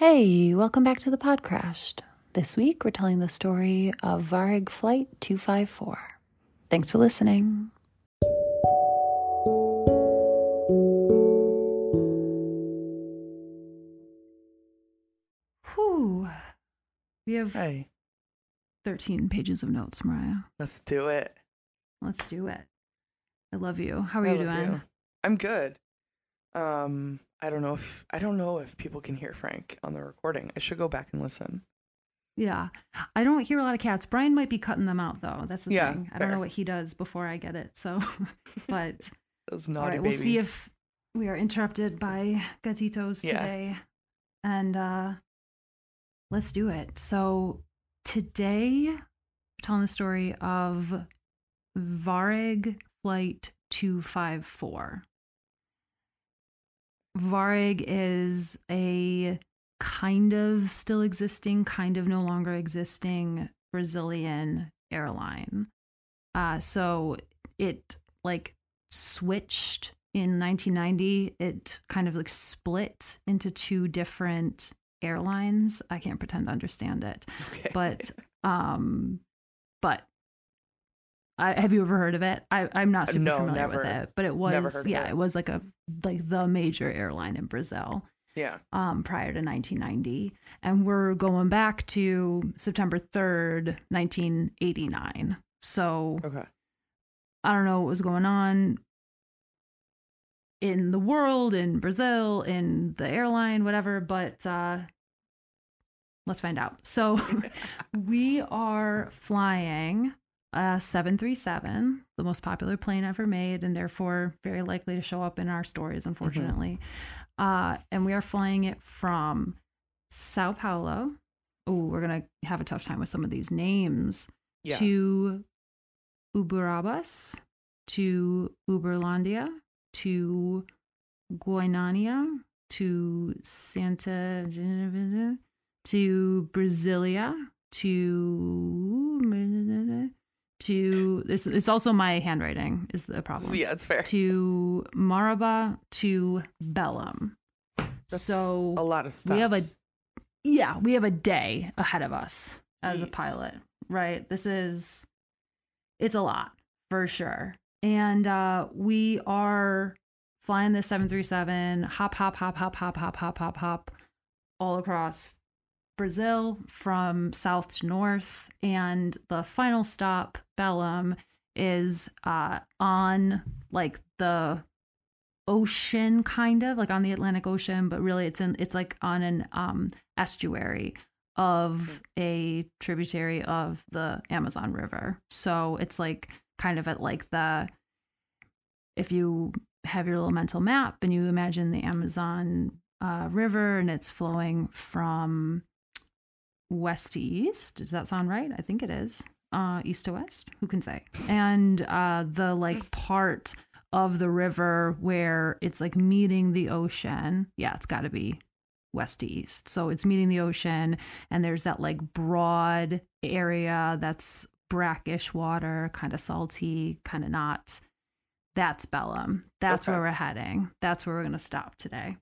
Hey, welcome back to the podcast. This week we're telling the story of Varig Flight 254. Thanks for listening. Whew. We have Hey, 13 pages of notes, Mariah. let's do it. Let's do it. I love you. How are I you love doing? you. I'm good. Um, I don't know if I don't know if people can hear Frank on the recording. I should go back and listen. Yeah. I don't hear a lot of cats. Brian might be cutting them out though. That's the Yeah, thing. I don't know what he does before I get it. So, but Those all naughty right, we'll see if we are interrupted by gatitos Yeah. today. And uh let's do it. So, today we're telling the story of Varig Flight 254. Varig is a kind of still existing, kind of no longer existing Brazilian airline. Uh, so it like switched in 1990. It kind of like split into two different airlines. I can't pretend to understand it, Okay. but um, but I, have you ever heard of it? I, I'm not super No, familiar with it, but it was yeah, it. it was like a like the major airline in Brazil yeah. um, prior to 1990. And we're going back to September 3rd, 1989. So Okay. I don't know what was going on in the world, in Brazil, in the airline, whatever, but uh, let's find out. So we are flying a 737, the most popular plane ever made, and therefore very likely to show up in our stories, unfortunately. Uh, and we are flying it from Sao Paulo. Oh, we're going to have a tough time with some of these names. Yeah. To Uberabas, to Uberlandia, to Goiânia, to Santa, to Brasilia, to to this. It's also my handwriting is the problem. yeah, it's fair. To Maraba, to Belém. That's so a lot of stuff. we have a yeah, we have a day ahead of us as a pilot, right? This is it's a lot for sure. And uh we are flying the 737 hop hop hop hop hop hop hop hop hop all across Brazil from south to north and the final stop Belém, is uh on like the ocean kind of like on the Atlantic Ocean but really it's in it's like on an um estuary of a tributary of the Amazon River. So it's like kind of at like the if you have your little mental map and you imagine the Amazon uh, River and it's flowing from west to east. Does that sound right? I think it is. Uh, east to west. Who can say? And uh, the like part of the river where it's like meeting the ocean. Yeah, it's got to be west to east. So it's meeting the ocean, and there's that like broad area that's brackish water, kind of salty, kind of not. That's Belém. That's Okay. where we're heading. That's where we're going to stop today.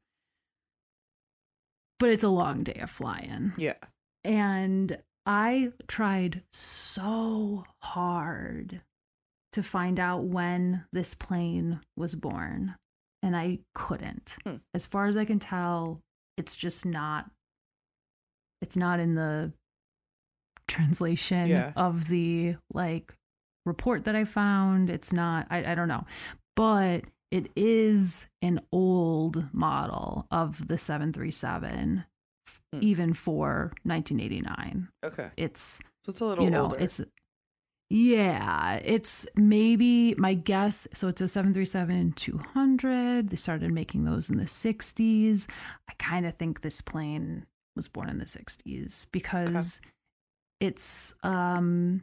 But it's a long day of flying. yeah. And I tried so hard to find out when this plane was born, and I couldn't. Hmm. As far as I can tell, it's just not it's not in the translation Yeah. of the like report that I found. It's not I, I don't know. But it is an old model of the 737 Hmm. even for 1989 Okay. it's So it's a little you know older. it's yeah it's maybe my guess so it's a 737 200 they started making those in the 60s i kind of think this plane was born in the 60s because it's um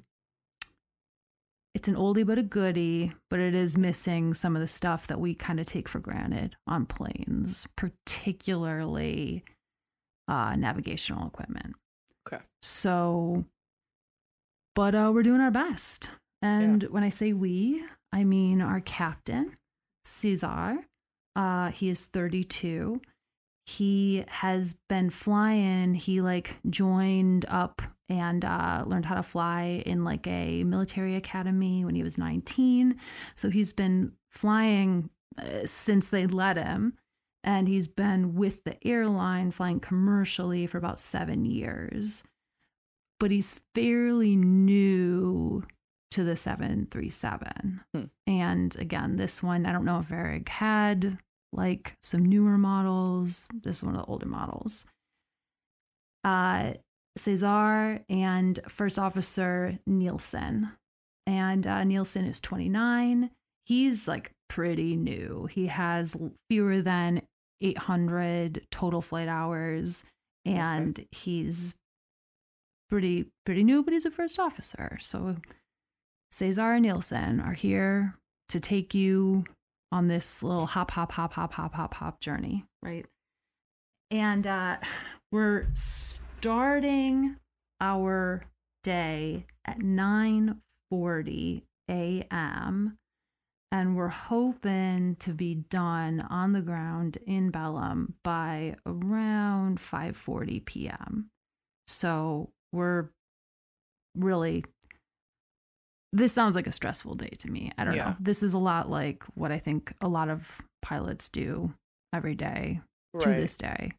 it's an oldie but a goodie but it is missing some of the stuff that we kind of take for granted on planes particularly uh navigational equipment okay. so, but uh, we're doing our best. And when I say we, I mean our captain, Cesar. Uh, he is 32. he has been flying. He like joined up and uh, learned how to fly in like a military academy when he was 19. So he's been flying uh, since they let him. And he's been with the airline flying commercially for about seven years. But he's fairly new to the 737. Hmm. And again, this one, I don't know if Varig had like some newer models. This is one of the older models. Uh, Cesar and First Officer Nielsen. And uh, Nielsen is 29. He's like pretty new. He has fewer than 800 total flight hours, and okay. he's pretty pretty new, but he's a first officer. So Cesar and Nielsen are here to take you on this little hop, hop, hop, hop, hop, hop, hop journey, right? And uh, we're starting our day at 9:40 a.m. and we're hoping to be done on the ground in Belém by around 5:40 p.m. So we're really this sounds like a stressful day to me. I don't yeah. know. This is a lot like what I think a lot of pilots do every day right. to this day.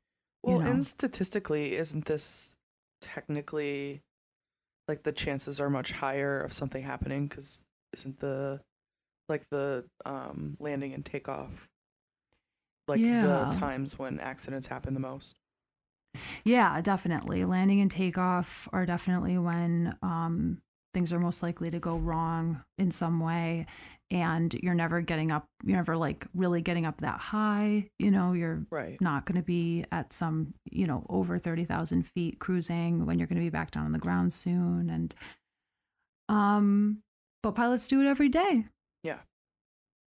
Well, you know? and statistically, isn't this technically like the chances are much higher of something happening because isn't the like the um landing and takeoff like yeah. the times when accidents happen the most yeah definitely landing and takeoff are definitely when um things are most likely to go wrong in some way and you're never getting up you're never like really getting up that high you know you're right. not going to be at some you know over 30,000 feet cruising when you're going to be back down on the ground soon and um but pilots do it every day yeah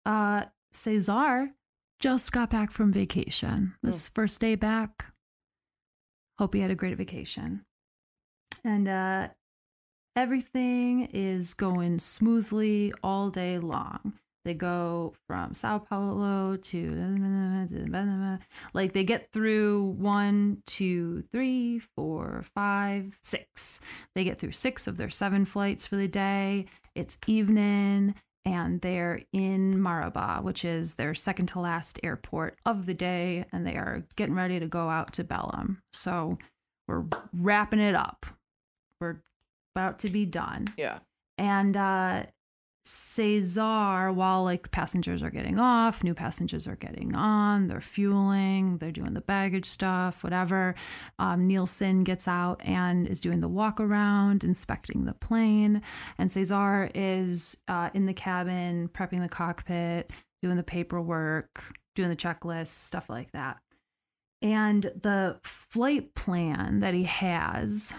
uh Cesar just got back from vacation this mm. first day back hope he had a great vacation and uh everything is going smoothly all day long. They go from Sao Paulo to like they get through one, two, three, four, five, six. They get through six of their seven flights for the day. It's evening and they're in Marabá, which is their second to last airport of the day, and they are getting ready to go out to Belém. So we're wrapping it up. We're about to be done. Yeah. And uh Cesar, while like passengers are getting off, new passengers are getting on, they're fueling, they're doing the baggage stuff, whatever. Um, Nielsen gets out and is doing the walk around, inspecting the plane. And Cesar is uh, in the cabin, prepping the cockpit, doing the paperwork, doing the checklist, stuff like that. And the flight plan that he has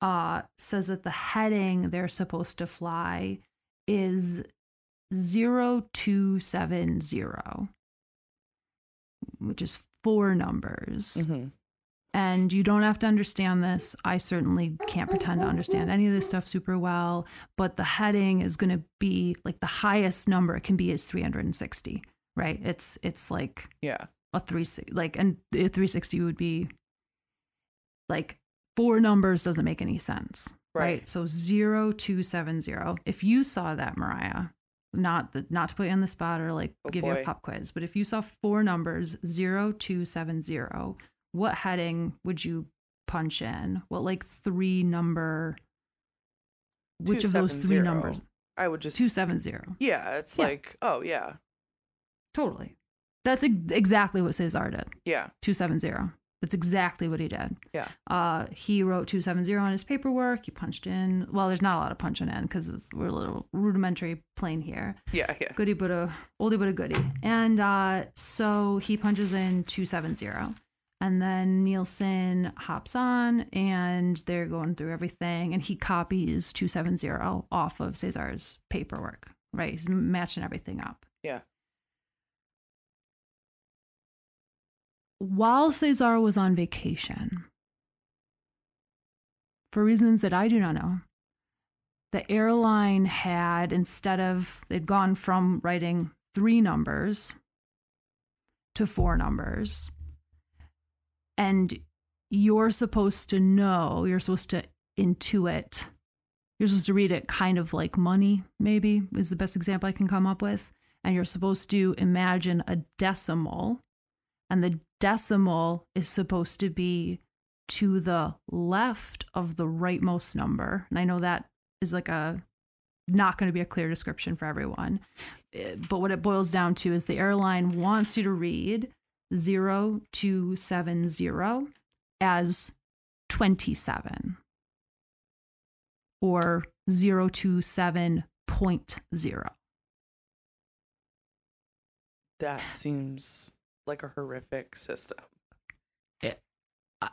uh, says that the heading they're supposed to fly is 0270, which is four numbers. Mm-hmm. And you don't have to understand this. I certainly can't pretend to understand any of this stuff super well, but the heading is going to be like the highest number it can be is 360, right? It's it's like yeah, a 3 like and a 360 would be like four numbers doesn't make any sense. Right. right. So 0270. If you saw that, Mariah, not the, not to put you on the spot or like oh give boy. you a pop quiz, but if you saw four numbers 0270, what heading would you punch in? What like three number which of those three numbers? I would just 270. Yeah, it's yeah. like, oh yeah. Totally. That's ex- exactly what Cesar did. Yeah. 270. That's exactly what he did. Yeah. Uh, he wrote 270 on his paperwork. He punched in. Well, there's not a lot of punching in because we're a little rudimentary plane here. Yeah, yeah. Goody but a oldie but a goodie. And uh, so he punches in 270. And then Nielsen hops on and they're going through everything. And he copies 270 off of Cesar's paperwork, right? He's matching everything up. Yeah. While Cesar was on vacation, for reasons that I do not know, the airline had, instead of, they'd gone from writing three numbers to four numbers. and you're supposed to know, you're supposed to intuit, you're supposed to read it kind of like money, maybe is the best example I can come up with. And you're supposed to imagine a decimal, and the decimal is supposed to be to the left of the rightmost number. And I know that is like a not going to be a clear description for everyone. Eh, But what it boils down to is the airline wants you to read 0270 as 27 or 027.0. That seems like a horrific system.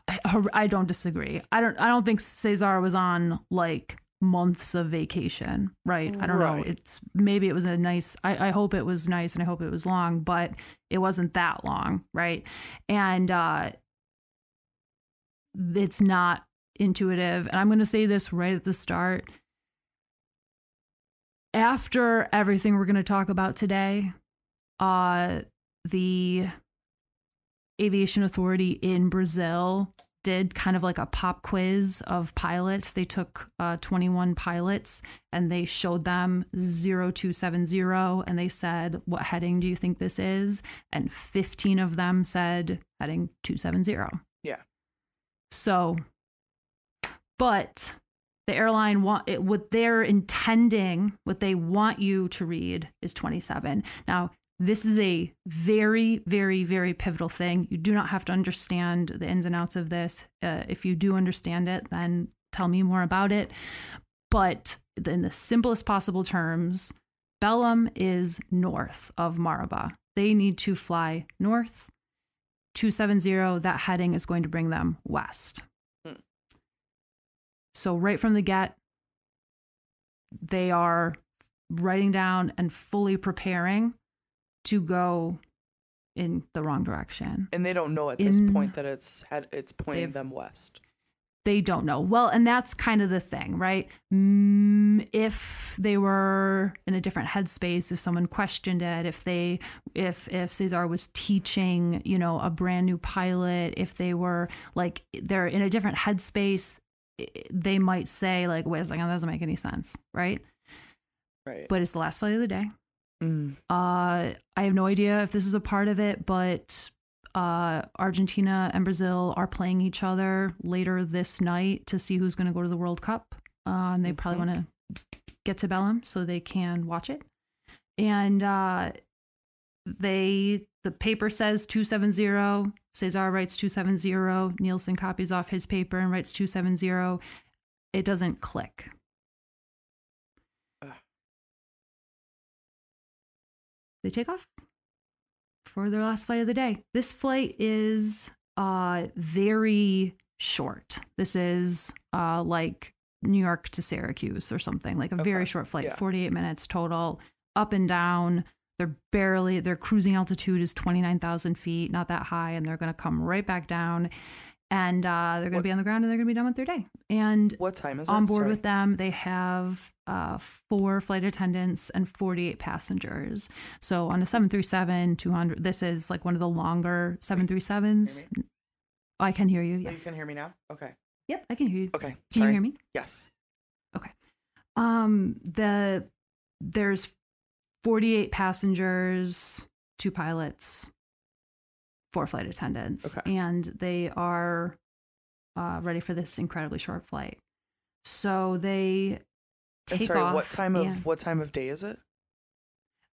I, I don't disagree. I don't I don't think Cesar was on like months of vacation, right? I don't know. It's maybe it was a nice I, I hope it was nice and I hope it was long, but it wasn't that long, right? And uh it's not intuitive. And I'm gonna say this right at the start. After everything we're gonna talk about today, uh the aviation authority in Brazil did kind of like a pop quiz of pilots. They took uh, 21 pilots and they showed them 0270 and they said, What heading do you think this is? And 15 of them said heading 270. Yeah. So, but the airline want it, what they're intending, what they want you to read is 27. Now, this is a very, very, very pivotal thing. You do not have to understand the ins and outs of this. Uh, if you do understand it, then tell me more about it. But in the simplest possible terms, Belém is north of Maraba. They need to fly north. 270, that heading is going to bring them west. Hmm. So, right from the get, they are writing down and fully preparing to go in the wrong direction. And they don't know at this In- point that it's had it's pointing them west. They don't know. Well, and that's kind of the thing, right? Mm, if they were in a different headspace, if someone questioned it, if they, if if Cesar was teaching, you know, a brand new pilot, if they were like they're in a different headspace, they might say like, "Wait a second, that doesn't make any sense," right? Right. But it's the last flight of the day. Mm. Uh, I have no idea if this is a part of it, but uh, Argentina and Brazil are playing each other later this night to see who's going to go to the World Cup. Uh, and they probably Mhm. want to get to Belém so they can watch it. And uh, they, the paper says 270. Cesar writes 270. Nielsen copies off his paper and writes 270. It doesn't click. Ugh. They take off for their last flight of the day. This flight is uh very short. This is uh like New York to Syracuse or something, like a very short flight, yeah. 48 minutes total, up and down. They're barely their cruising altitude is 29,000 feet, not that high, and they're going to come right back down. And uh, they're going to be on the ground and they're going to be done with their day. And What time is on it? board Sorry. with them they have uh, four flight attendants and 48 passengers so on a 737 200 this is like one of the longer 737s i can hear you Oh, You can hear me now? Okay. yep i can hear you Okay. can you hear me Yes. Okay. Um the there's 48 passengers two pilots four flight attendants Okay. and they are uh, ready for this incredibly short flight so they take And sorry, off what time of what time of day is it?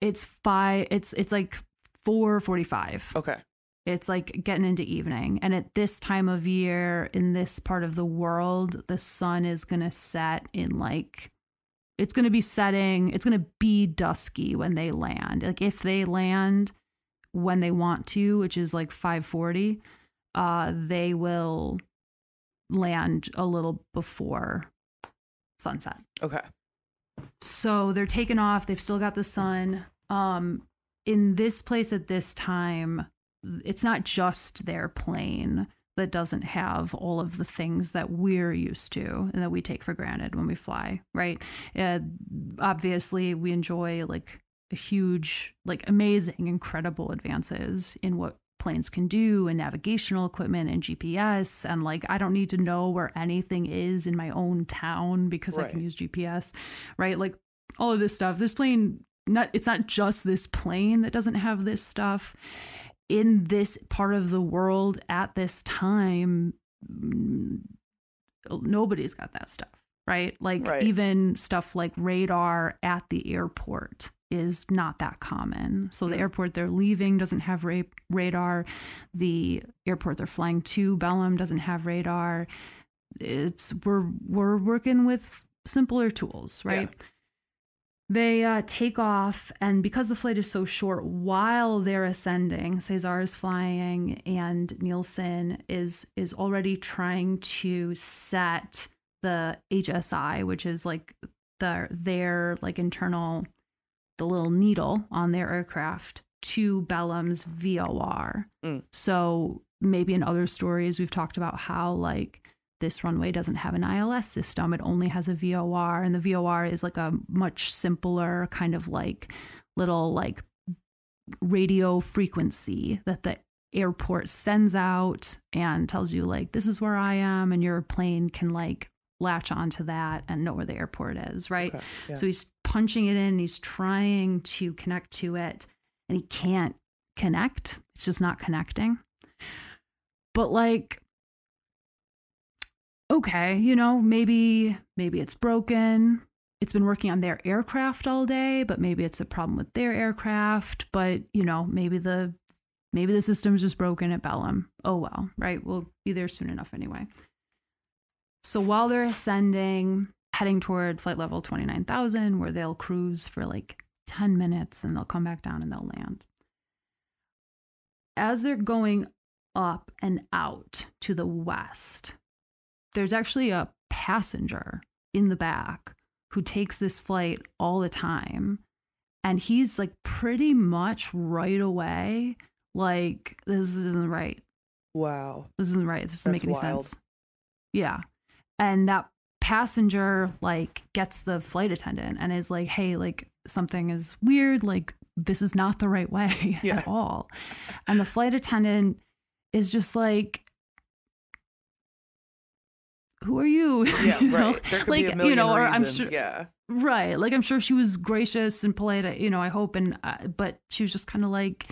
it's five it's it's like 4:45 Okay. it's like getting into evening and at this time of year in this part of the world the sun is going to set in like it's going to be setting it's going to be dusky when they land like if they land when they want to which is like 5:40 uh they will land a little before sunset Okay. so they're taking off. They've still got the sun. Um, in this place at this time, it's not just their plane that doesn't have all of the things that we're used to and that we take for granted when we fly, right? Uh, obviously, we enjoy like huge, like amazing, incredible advances in what planes can do and navigational equipment and GPS and like I don't need to know where anything is in my own town because I can use GPS, right? Like all of this stuff. This plane not it's not just this plane that doesn't have this stuff in this part of the world at this time nobody's got that stuff right like Right. even stuff like radar at the airport is not that common. So the Mm. airport they're leaving doesn't have ra- radar. The airport they're flying to Belém doesn't have radar. It's we're we're working with simpler tools right? They uh, take off, and because the flight is so short, while they're ascending, Cesar is flying, and Nielsen is is already trying to set the HSI, which is like the their like internal, the little needle on their aircraft to Belém's VOR. Mm. So maybe in other stories we've talked about how like this runway doesn't have an ILS system. It only has a VOR, and the VOR is like a much simpler kind of like little like radio frequency that the airport sends out and tells you like this is where I am, and your plane can like latch onto that and know where the airport is, right? Okay, yeah. So he's punching it in, and he's trying to connect to it, and he can't connect. It's just not connecting. But like okay, you know, maybe maybe it's broken. It's been working on their aircraft all day, but maybe it's a problem with their aircraft, but you know, maybe the maybe the system's just broken at Belém. Oh well, right? We'll be there soon enough anyway. So while they're ascending, heading toward flight level 29,000 where they'll cruise for like 10 minutes and they'll come back down and they'll land. As they're going up and out to the west, there's actually a passenger in the back who takes this flight all the time. And he's like pretty much right away, like, this isn't right. Wow. This isn't right. This doesn't That's make any wild. sense. Yeah. And that passenger like gets the flight attendant and is like, hey, like something is weird. Like, this is not the right way Yeah. at all. And the flight attendant is just like, who are you? Yeah, You know? right. There could like, be a million you know, or reasons. I'm sure, Yeah. right. Like, I'm sure she was gracious and polite, you know, I hope. And, uh, but she was just kind of like,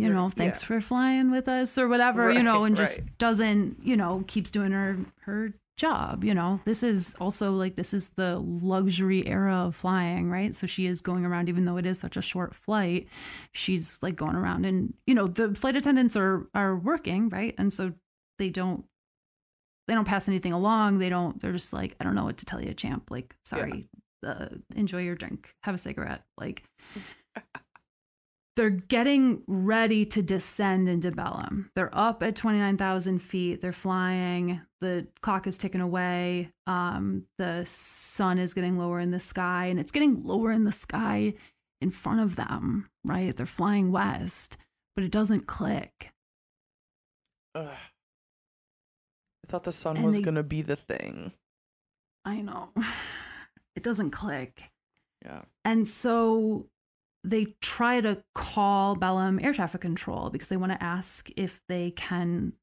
you know, thanks yeah. for flying with us or whatever, you know, Right, and just right. doesn't, you know, keeps doing her, her job, you know. This is also like, this is the luxury era of flying, right? So she is going around, even though it is such a short flight, she's like going around and, you know, the flight attendants are, are working, right? And so they don't, they don't pass anything along. They don't, they're just like, I don't know what to tell you, champ. Like, sorry, uh, enjoy your drink, have a cigarette. Like, they're getting ready to descend into Belém. They're up at 29,000 feet. They're flying. The clock is ticking away. Um, the sun is getting lower in the sky, and it's getting lower in the sky in front of them, right? They're flying west, but it doesn't click. Ugh. I thought the sun And was they- gonna be the thing. I know. It doesn't click. Yeah. And so they try to call Belém air traffic control because they want to ask if they can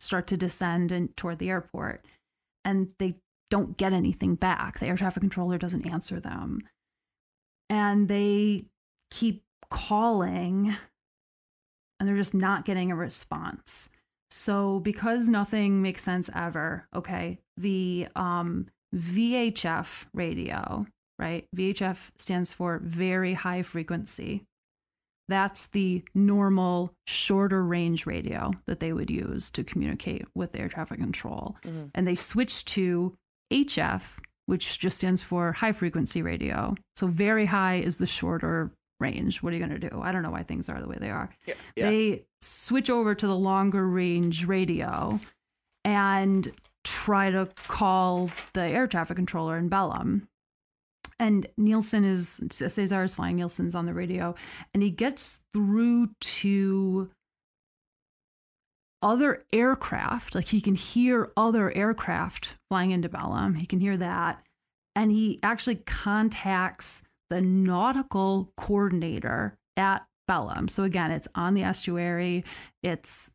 start to descend and toward the airport. And they don't get anything back. The air traffic controller doesn't answer them. And they keep calling and they're just not getting a response. So because nothing makes sense ever, okay, the um VHF radio, right? VHF stands for very high frequency. That's the normal shorter range radio that they would use to communicate with air traffic control. Mhm. And they switched to HF, which just stands for high frequency radio. So very high is the shorter range. What are you going to do? I don't know why things are the way they are Yeah. Yeah. they switch over to the longer range radio and try to call the air traffic controller in Belém. And Nielsen is Cesar is flying. Nielsen's on the radio, and he gets through to other aircraft. Like he can hear other aircraft flying into Belém. He can hear that, and he actually contacts the nautical coordinator at Belém. So again, it's on the estuary. It's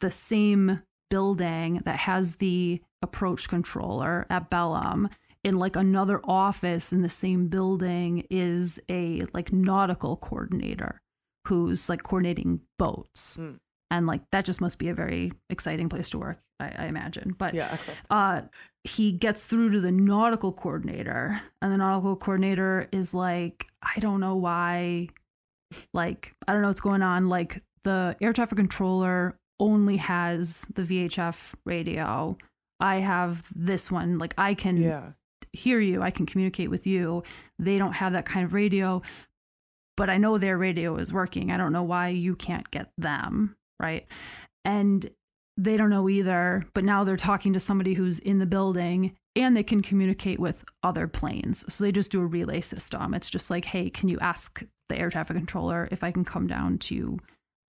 the same building that has the approach controller at Belem. In like another office in the same building is a like nautical coordinator who's like coordinating boats. Mm. And like that just must be a very exciting place to work, I, I imagine. But Yeah. uh, he gets through to the nautical coordinator, and the nautical coordinator is like, I don't know why, like, I don't know what's going on. Like, the air traffic controller only has the VHF radio. I have this one. Like, I can Yeah. Hear you, I can communicate with you. They don't have that kind of radio, but I know their radio is working. I don't know why you can't get them, right? And they don't know either, but now they're talking to somebody who's in the building and they can communicate with other planes. So they just do a relay system. It's just like, hey, can you ask the air traffic controller if I can come down to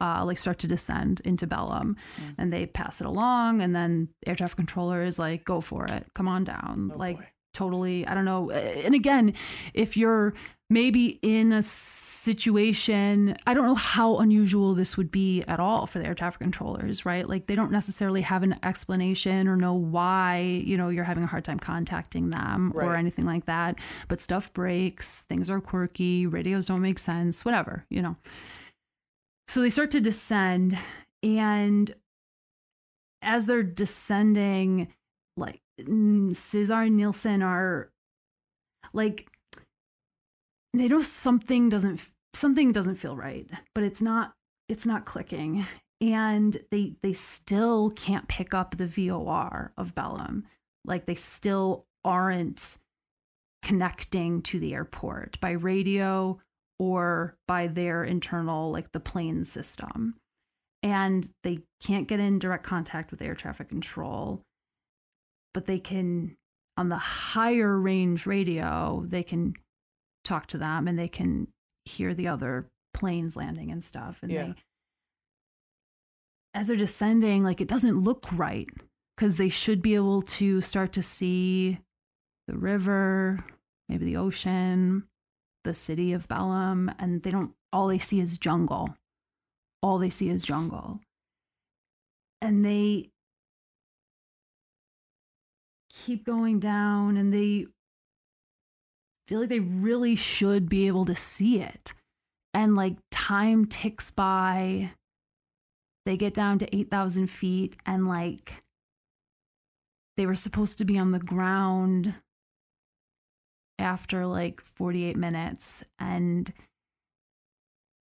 uh, like start to descend into Belém? Mm. And they pass it along, and then air traffic controller is like, go for it, come on down. Oh, like boy. Totally i don't know uh, and again if you're maybe in a situation i don't know how unusual this would be at all for the air traffic controllers right? Like they don't necessarily have an explanation or know why you know you're having a hard time contacting them or anything like that but stuff breaks things are quirky radios don't make sense whatever you know. So they start to descend and as they're descending like Cesar and Nielsen are like they know something doesn't something doesn't feel right, but it's not it's not clicking, and they they still can't pick up the VOR of Belém. Like they still aren't connecting to the airport by radio or by their internal like the plane system. And they can't get in direct contact with air traffic control but they can on the higher range radio they can talk to them and they can hear the other planes landing and stuff. And Yeah. they as they're descending like it doesn't look right because they should be able to start to see the river maybe the ocean the city of Belém and they don't all they see is jungle. All they see is jungle. And they keep going down and they feel like they really should be able to see it and like time ticks by they get down to 8000 feet and like they were supposed to be on the ground after like 48 minutes and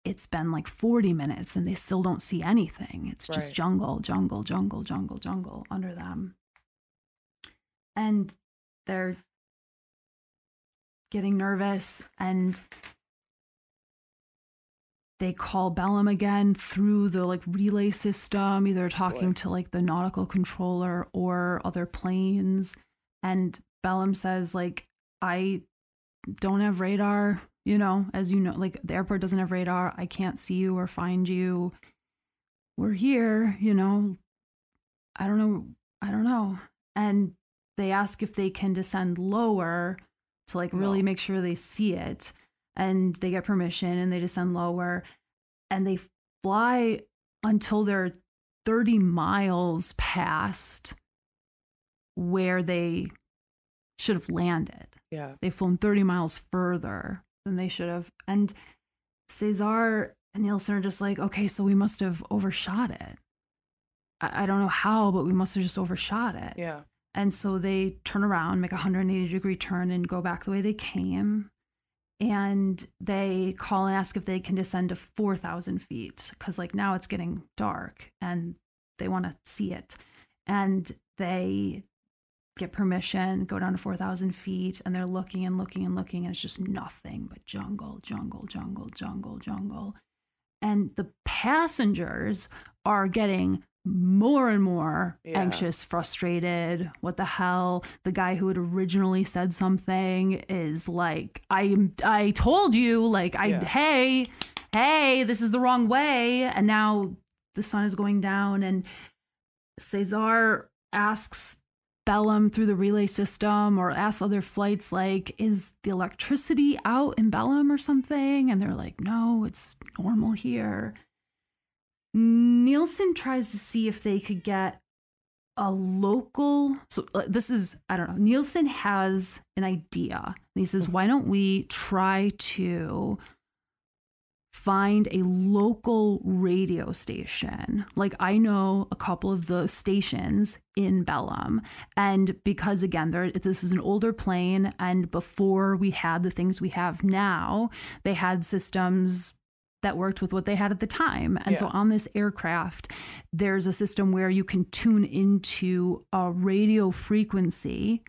it's been like 40 minutes and they still don't see anything. It's just jungle, jungle, jungle, jungle, jungle under them. And they're getting nervous and they call Belém again through the like relay system, either talking Boy. to like the nautical controller or other planes. And Belém says, like, I don't have radar, you know, as you know, like the airport doesn't have radar. I can't see you or find you. We're here, you know. I don't know. I don't know. And they ask if they can descend lower to like really No. make sure they see it. And they get permission and they descend lower and they fly until they're 30 miles past where they should have landed Yeah. they've flown 30 miles further than they should have. And Cesar and Nielsen are just like, okay, so we must have overshot it. I, I don't know how, but we must have just overshot it. Yeah. And so they turn around, make a 180 degree turn, and go back the way they came. And they call and ask if they can descend to 4,000 feet because, like, now it's getting dark and they want to see it. And they get permission, go down to 4,000 feet, and they're looking and looking and looking, and it's just nothing but jungle, jungle, jungle, jungle, jungle. And the passengers are getting more and more Yeah. anxious, frustrated. What the hell? The guy who had originally said something is like, I I told you, like, I Yeah. hey, hey, this is the wrong way. And now the sun is going down and Cesar asks Belém through the relay system or asks other flights, like, is the electricity out in Belém or something? And they're like, no, it's normal here. Nielsen tries to see if they could get a local so this is i don't know nielsen has an idea. And he says why don't we try to find a local radio station? Like i know a couple of the stations in Belém and because again this is an older plane and before we had the things we have now they had systems that worked with what they had at the time. And yeah. so on this aircraft, there's a system where you can tune into a radio frequency.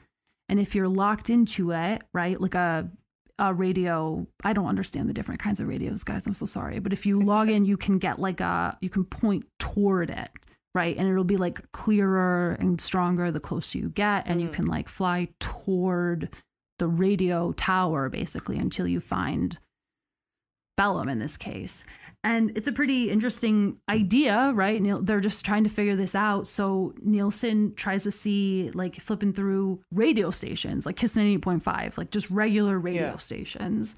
And if you're locked into it, right, like a a radio, I don't understand the different kinds of radios, guys. I'm so sorry. But if you log in, you can get like a you can point toward it, right? And it'll be like clearer and stronger the closer you get, and mm. you can like fly toward the radio tower basically until you find Belém in this case. And it's a pretty interesting idea, right? They're just trying to figure this out. So Nielsen tries to see, like, flipping through radio stations, like Kiss 98.5, like just regular radio yeah. stations.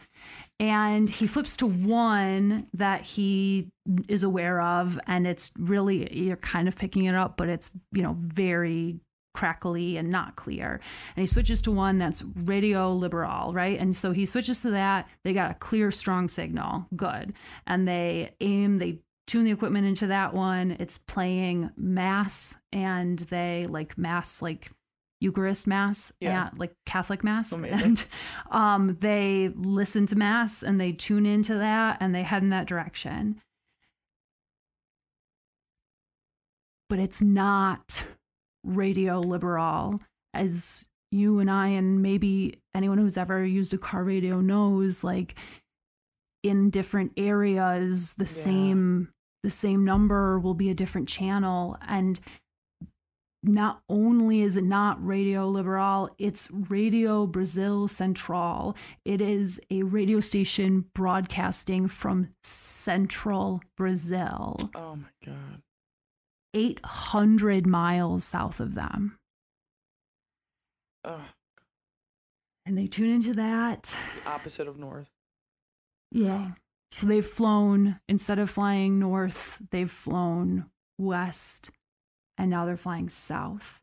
And he flips to one that he is aware of. And it's really, you're kind of picking it up, but it's, you know, very crackly and not clear. And he switches to one that's radio liberal, right? And so he switches to that. They got a clear, strong signal. Good. And they aim, they tune the equipment into that one. It's playing mass and they like mass, like Eucharist mass, yeah, like Catholic mass, Amazing. and um, they listen to mass and they tune into that and they head in that direction. But it's not radio liberal as you and I and maybe anyone who's ever used a car radio knows like in different areas the yeah. same the same number will be a different channel and not only is it not Radio Liberal, it's Radio Brazil Central. It is a radio station broadcasting from central Brazil. Oh my God. 800 miles south of them. Ugh. And they tune into that. The opposite of north. Yeah. So they've flown, instead of flying north, they've flown west, and now they're flying south.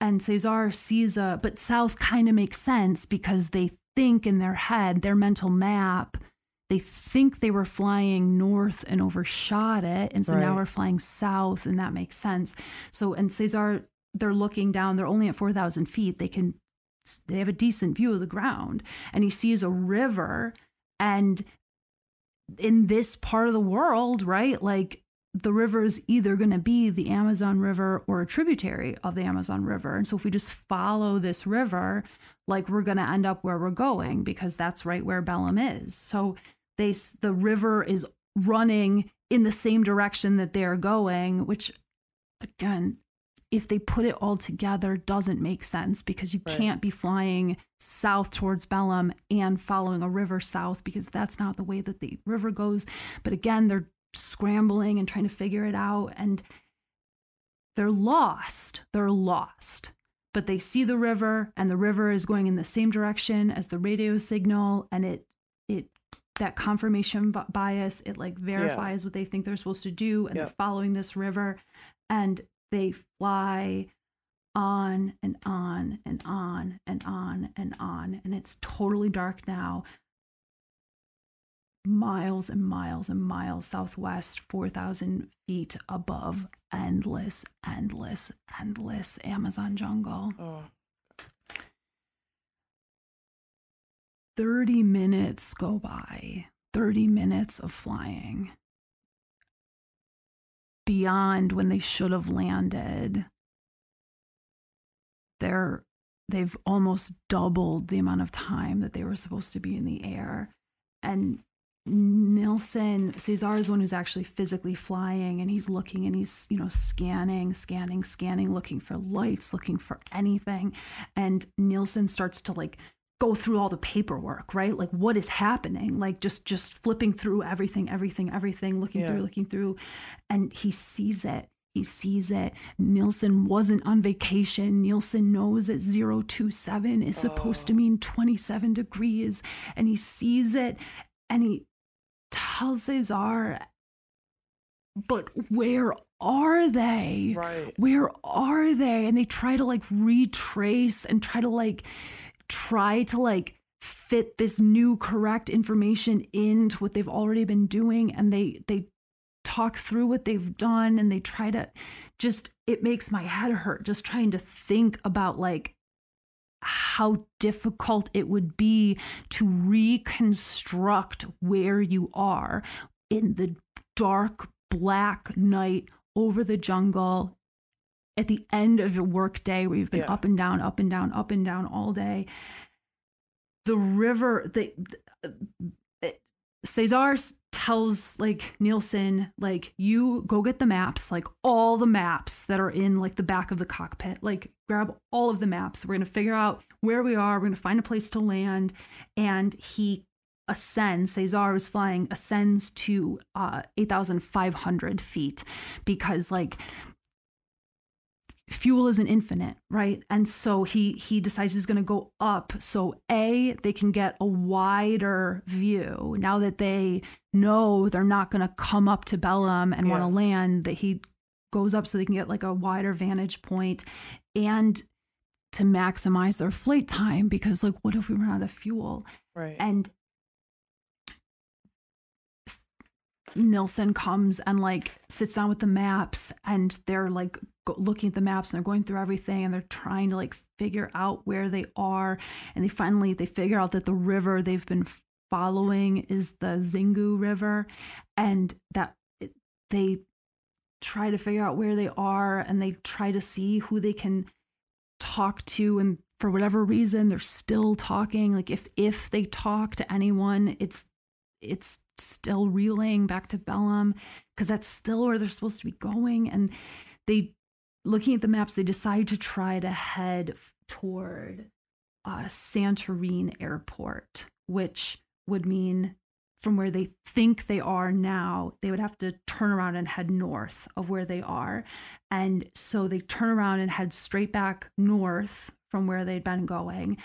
And Cesar sees a, but south kind of makes sense because they think in their head, their mental map they think they were flying north and overshot it. And so right. now we're flying south, and that makes sense. So, and Cesar, they're looking down, they're only at 4,000 feet. They can, they have a decent view of the ground. And he sees a river. And in this part of the world, right? Like the river is either going to be the Amazon River or a tributary of the Amazon River. And so if we just follow this river, like we're going to end up where we're going because that's right where Belém is. So they the river is running in the same direction that they're going, which again, if they put it all together doesn't make sense because you right. can't be flying south towards Belém and following a river south because that's not the way that the river goes. But again, they're scrambling and trying to figure it out and they're lost. They're lost. But they see the river and the river is going in the same direction as the radio signal and it it that confirmation bias it like verifies yeah. what they think they're supposed to do and they're following this river and they fly on and on and on and on and on and it's totally dark now miles and miles and miles southwest 4000 feet above endless endless endless amazon jungle oh. 30 minutes go by, 30 minutes of flying beyond when they should have landed. They're they've almost doubled the amount of time that they were supposed to be in the air. And Nielsen, Cesar is one who's actually physically flying and he's looking and he's, you know, scanning, scanning, scanning, looking for lights, looking for anything. And Nielsen starts to like go through all the paperwork right like what is happening like just just flipping through everything everything everything looking yeah. through looking through and he sees it He sees it. Nielsen wasn't on vacation. Nielsen knows that 027 is supposed to Oh. mean 27 degrees. And he sees it and he tells Cesar, but where are they? Right. Where are they? And they try to like retrace and try to like try to like fit this new correct information into what they've already been doing and they they talk through what they've done and they try to just it makes my head hurt just trying to think about like how difficult it would be to reconstruct where you are in the dark black night over the jungle at the end of your workday where you've been Yeah. up and down up and down up and down all day the river the, the Cesar tells like Nielsen, like, you go get the maps, like all the maps that are in like the back of the cockpit. Like, grab all of the maps. We're gonna figure out where we are. We're gonna find a place to land. And he ascends, Cesar is flying, ascends to uh 8,500 feet because like fuel isn't infinite right? And so he he decides he's going to go up so a they can get a wider view. Now that they know they're not going to come up to Belém and want to land that he goes up so they can get like a wider vantage point and to maximize their flight time because like what if we run out of fuel? Right. and Nilsson comes and like sits down with the maps and they're like looking at the maps and they're going through everything and they're trying to like figure out where they are and they finally they figure out that the river they've been following is the Xingu River and that they try to figure out where they are and they try to see who they can talk to and for whatever reason they're still talking. Like if if they talk to anyone it's it's still reeling back to Belém because that's still where they're supposed to be going and they looking at the maps they decide to try to head toward uh, Santarém airport which would mean from where they think they are now, they would have to turn around and head north of where they are. And so they turn around and head straight back north from where they'd been going.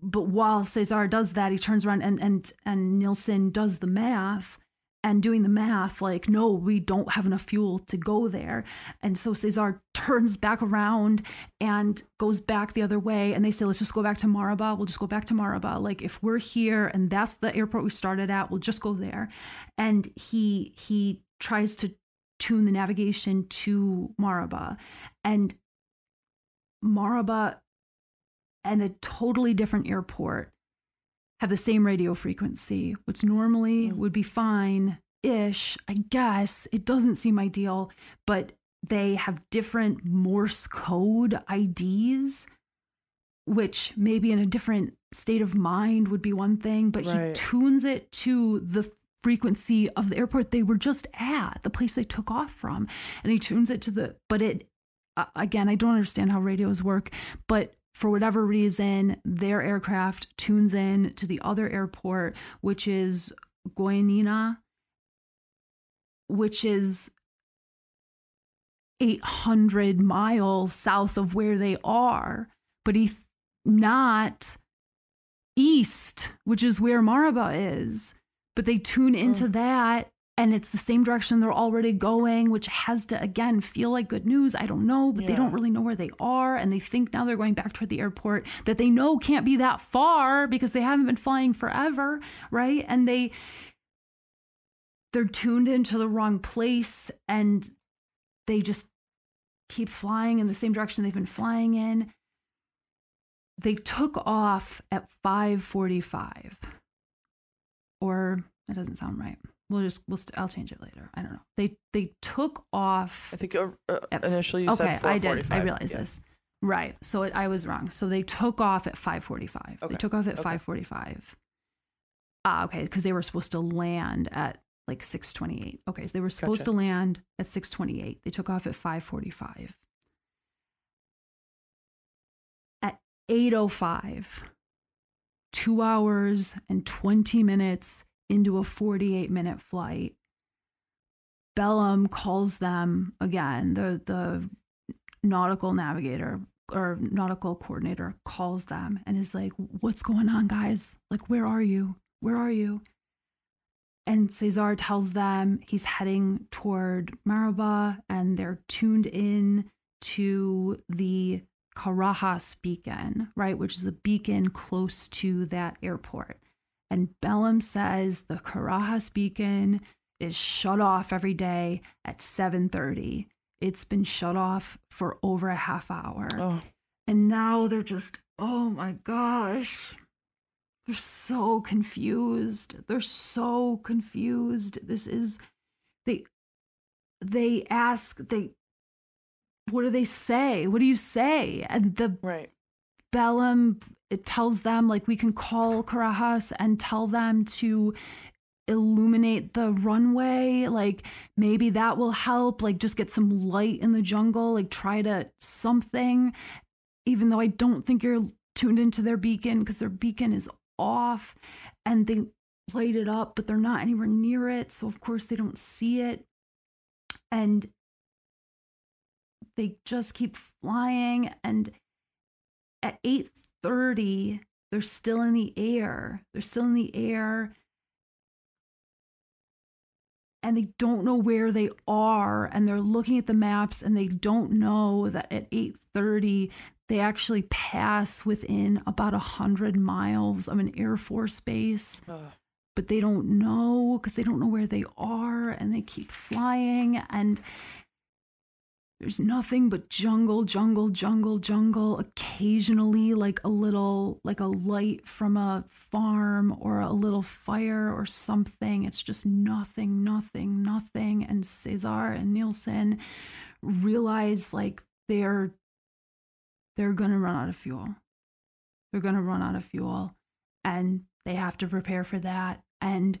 But while Cesar does that, he turns around and and and Nielsen does the math and doing the math like no we don't have enough fuel to go there. And so cesar turns back around and goes back the other way and they say let's just go back to maraba. We'll just go back to maraba. Like if we're here and that's the airport we started at we'll just go there. And he he tries to tune the navigation to maraba. And maraba and a totally different airport have the same radio frequency, which normally Mm. would be fine ish. I guess it doesn't seem ideal, but they have different Morse code IDs, which maybe in a different state of mind would be one thing, but he tunes it to the frequency of the airport they were just at, the place they took off from. And he tunes it to the, but it, again, I don't understand how radios work, but for whatever reason, their aircraft tunes in to the other airport, which is Goiânia, which is 800 miles south of where they are, but he not east, which is where Maraba is. But they tune into mm. that and it's the same direction they're already going, which has to again feel like good news. I don't know, but they don't really know where they are. And they think now they're going back toward the airport that they know can't be that far because they haven't been flying forever, right? And they they're tuned into the wrong place and they just keep flying in the same direction they've been flying in. They took off at 5:45. Or that doesn't sound right. We'll just we'll st- I'll change it later. I don't know. They they took off I think uh, uh, initially you okay, said I did. I realized Yeah. this. Right. So it, I was wrong. So they took off at 5:45. Okay. They took off at okay. 5:45. Ah, okay, because they were supposed to land at like 6:28. Okay, so they were supposed Gotcha. to land at 6:28. They took off at 5:45. At 8:05, 2 hours and 20 minutes into a 48 minute flight, Belém calls them again. The the nautical navigator or nautical coordinator calls them and is like, "What's going on, guys? Like, where are you? Where are you?" And Cesar tells them he's heading toward Maraba, and they're tuned in to the Carajas beacon, right, which is a beacon close to that airport. And Belém says the Carajas beacon is shut off every day at 7:30. It's been shut off for over a half hour. Oh, And now they're just, oh my gosh. They're so confused. They're so confused. This is they they ask they what do they say? What do you say? And the right. Belém it tells them like we can call Carajas and tell them to illuminate the runway like maybe that will help like just get some light in the jungle like try to something. Even though I don't think you're tuned into their beacon because their beacon is off and they light it up but they're not anywhere near it so of course they don't see it. And they just keep flying and at 8:30 they're still in the air. They're still in the air. And they don't know where they are and they're looking at the maps and they don't know that at 8:30 they actually pass within about 100 miles of an air force base. Ugh. but they don't know because they don't know where they are and they keep flying and there's nothing but jungle jungle jungle jungle occasionally like a little like a light from a farm or a little fire or something. It's just nothing nothing nothing. And cesar and nielsen realize like they're they're gonna run out of fuel. They're gonna run out of fuel and they have to prepare for that. And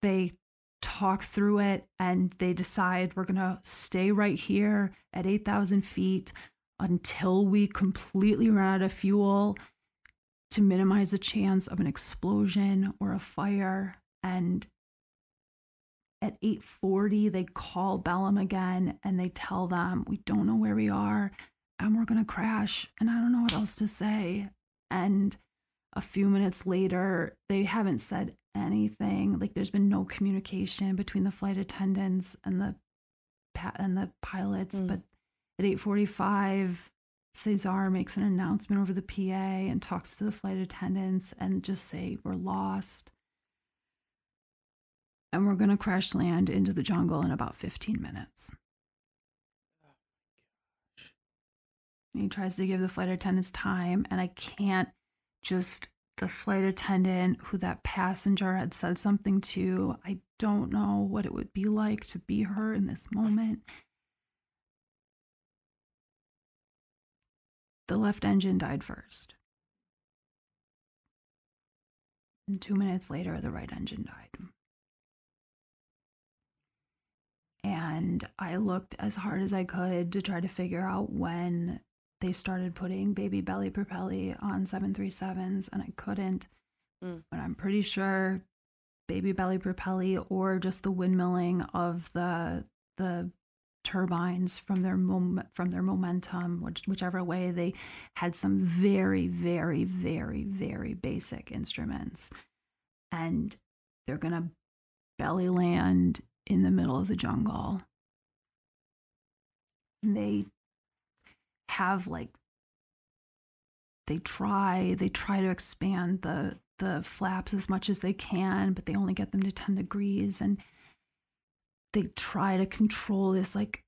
they talk through it and they decide we're going to stay right here at 8,000 feet until we completely run out of fuel to minimize the chance of an explosion or a fire. And at 8:40 they call Belém again and they tell them we don't know where we are and we're going to crash and I don't know what else to say. And a few minutes later they haven't said anything. Like there's been no communication between the flight attendants and the and the pilots Mm. but at 8:45 Cesar makes an announcement over the PA and talks to the flight attendants and just say we're lost. And we're going to crash land into the jungle in about 15 minutes. And he tries to give the flight attendants time and i can't just the flight attendant who that passenger had said something to. I don't know what it would be like to be her in this moment. The left engine died first. And two minutes later the right engine died. And i looked as hard as i could to try to figure out when they started putting baby belly propelli on 737s and I couldn't. Mm. But I'm pretty sure baby belly propelli or just the windmilling of the the turbines from their mom- from their momentum which, whichever way they had some very very very very basic instruments and they're going to belly land in the middle of the jungle and they have like they try they try to expand the the flaps as much as they can but they only get them to 10 degrees and they try to control this like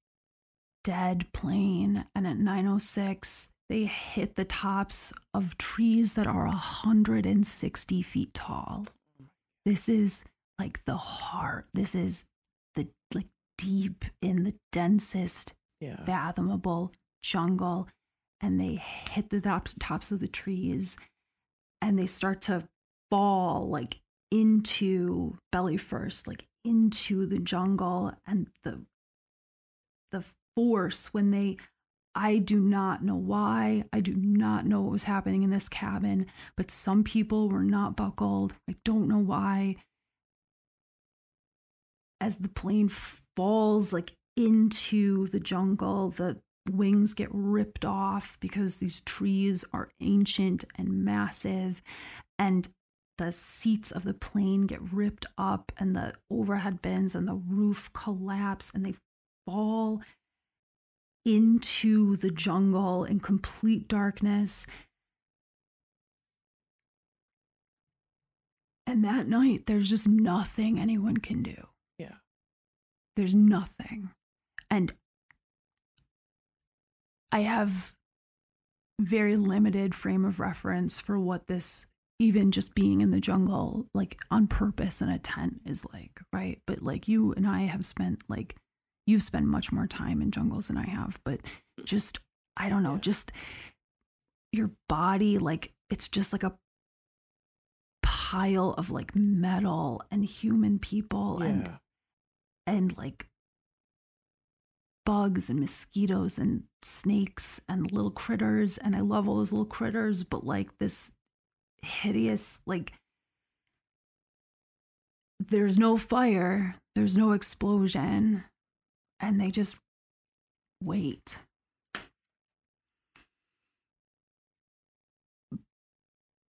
dead plane and at 906 they hit the tops of trees that are 160 feet tall this is like the heart this is the like deep in the densest Yeah. fathomable jungle and they hit the tops, of the trees and they start to fall like into belly first like into the jungle and the the force when they I do not know why. I do not know what was happening in this cabin, but some people were not buckled. I don't know why. As the plane falls like into the jungle. The wings get ripped off because these trees are ancient and massive. And the seats of the plane get ripped up, and the overhead bins and the roof collapse, and they fall into the jungle in complete darkness. And that night, there's just nothing anyone can do. Yeah. There's nothing. And I have very limited frame of reference for what this even just being in the jungle like on purpose in a tent is like, right? But like you and I have spent like you've spent much more time in jungles than I have, but just I don't know, just your body like it's just like a pile of like metal and human people and and like bugs and mosquitoes and snakes and little critters and I love all those little critters but like this hideous like there's no fire there's no explosion and they just wait.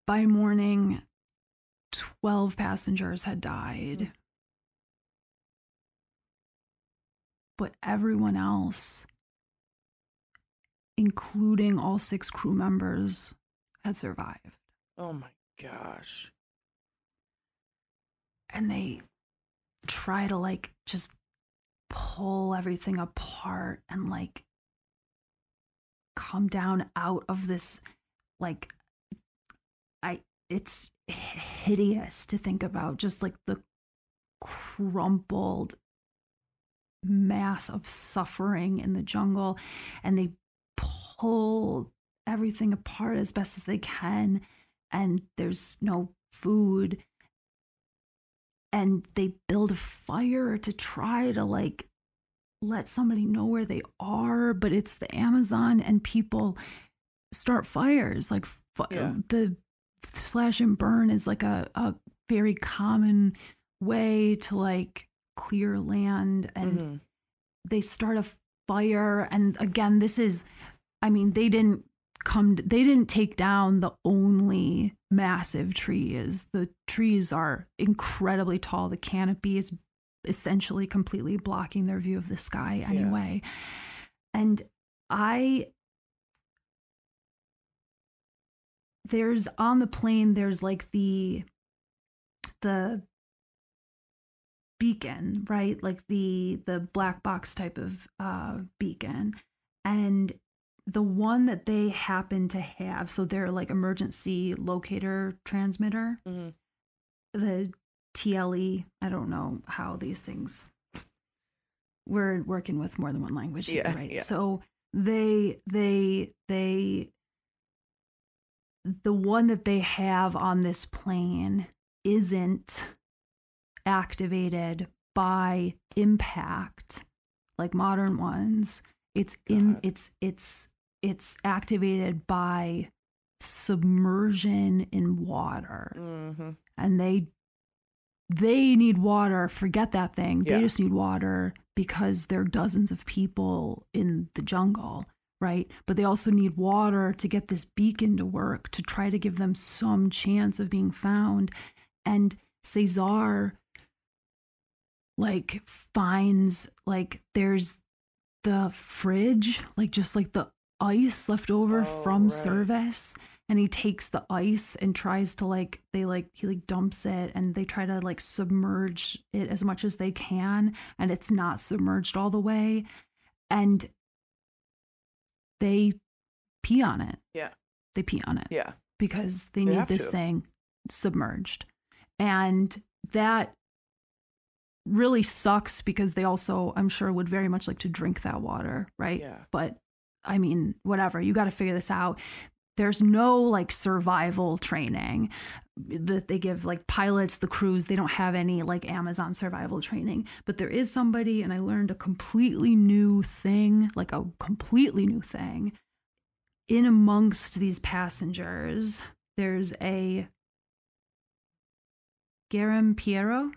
By morning 12 passengers had died but everyone else, including all six crew members, had survived. Oh my gosh. And they try to like just pull everything apart and like come down out of this like I it's hideous to think about just like the crumpled mass of suffering in the jungle and they pull everything apart as best as they can and there's no food and they build a fire to try to like let somebody know where they are but it's the amazon and people start fires like fi- Yeah. the slash and burn is like a, a very common way to like clear land and Mhm. they start a fire. And again this is i mean they didn't come they didn't take down the only massive trees. The trees are incredibly tall. The canopy is essentially completely blocking their view of the sky anyway. And i there's on the plane there's like the the beacon right like the the black box type of uh beacon and the one that they happen to have so they're like emergency locator transmitter Mhm. the tle i don't know how these things we're working with more than one language Yeah, right yeah. so they they they the one that they have on this plane isn't activated by impact like modern ones it's in God. it's it's it's activated by submersion in water Mhm. and they they need water forget that thing Yeah. they just need water because there are dozens of people in the jungle right but they also need water to get this beacon to work to try to give them some chance of being found and cesar like finds like there's the fridge like just like the ice left over Oh, from right. service and he takes the ice and tries to like they like he like dumps it and they try to like submerge it as much as they can and it's not submerged all the way and they pee on it Yeah. they pee on it Yeah. because they They need this to. thing submerged. And that really sucks because they also, I'm sure, would very much like to drink that water, right? Yeah. But I mean, whatever, you got to figure this out. There's no like survival training that they give like pilots, the crews, they don't have any like Amazon survival training. But there is somebody, and I learned a completely new thing, like a completely new thing in amongst these passengers, there's a Garimpeiro,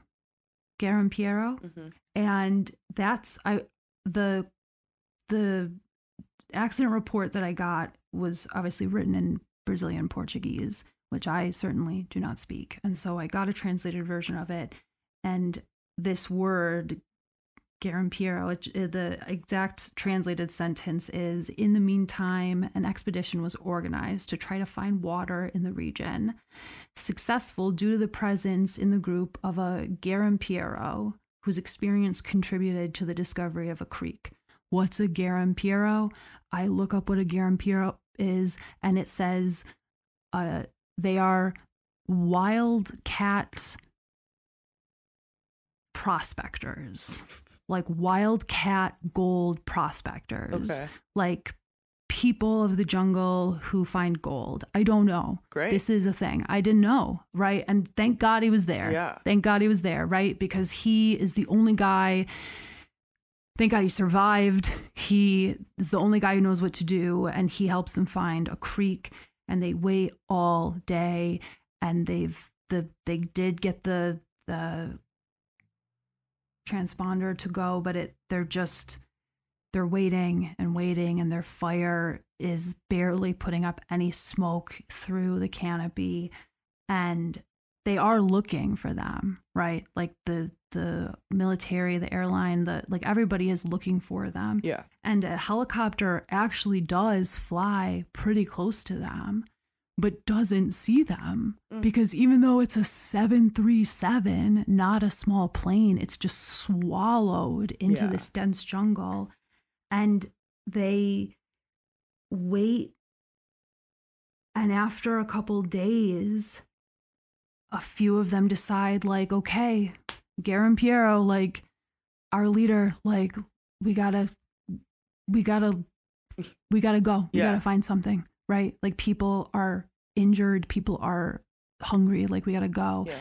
Garimpeiro, Mhm. and that's I the the accident report that I got was obviously written in Brazilian Portuguese, which I certainly do not speak. And so I got a translated version of it. And this word, Which- uh, the exact translated sentence is In the meantime, an expedition was organized to try to find water in the region. Successful due to the presence in the group of a Garimpeiro, whose experience contributed to the discovery of a creek. What's a Garimpeiro? I look up what a Garimpeiro is, and it says uh, they are wild cat prospectors, like wildcat gold prospectors, Okay. like people of the jungle who find gold. I don't know. Great. This is a thing. I didn't know, right? And thank God he was there. Yeah. Thank God he was there, right? Because he is the only guy. Thank God he survived. He is the only guy who knows what to do, and he helps them find a creek. And they wait all day, and they've the they did get the the transponder to go, but it they're just they're waiting and waiting, and their fire is barely putting up any smoke through the canopy, and they are looking for them, right? Like the the military, the airline, the like everybody is looking for them. Yeah. And a helicopter actually does fly pretty close to them, but doesn't see them. Mm. Because even though it's a 737, not a small plane, it's just swallowed into Yeah. this dense jungle. And they wait. And after a couple days, a few of them decide, like, okay, Garimpeiro, like, our leader, like, we gotta, we gotta, we gotta go. We gotta find something, right? Like, people are injured, people are hungry, like, we gotta go. Yeah.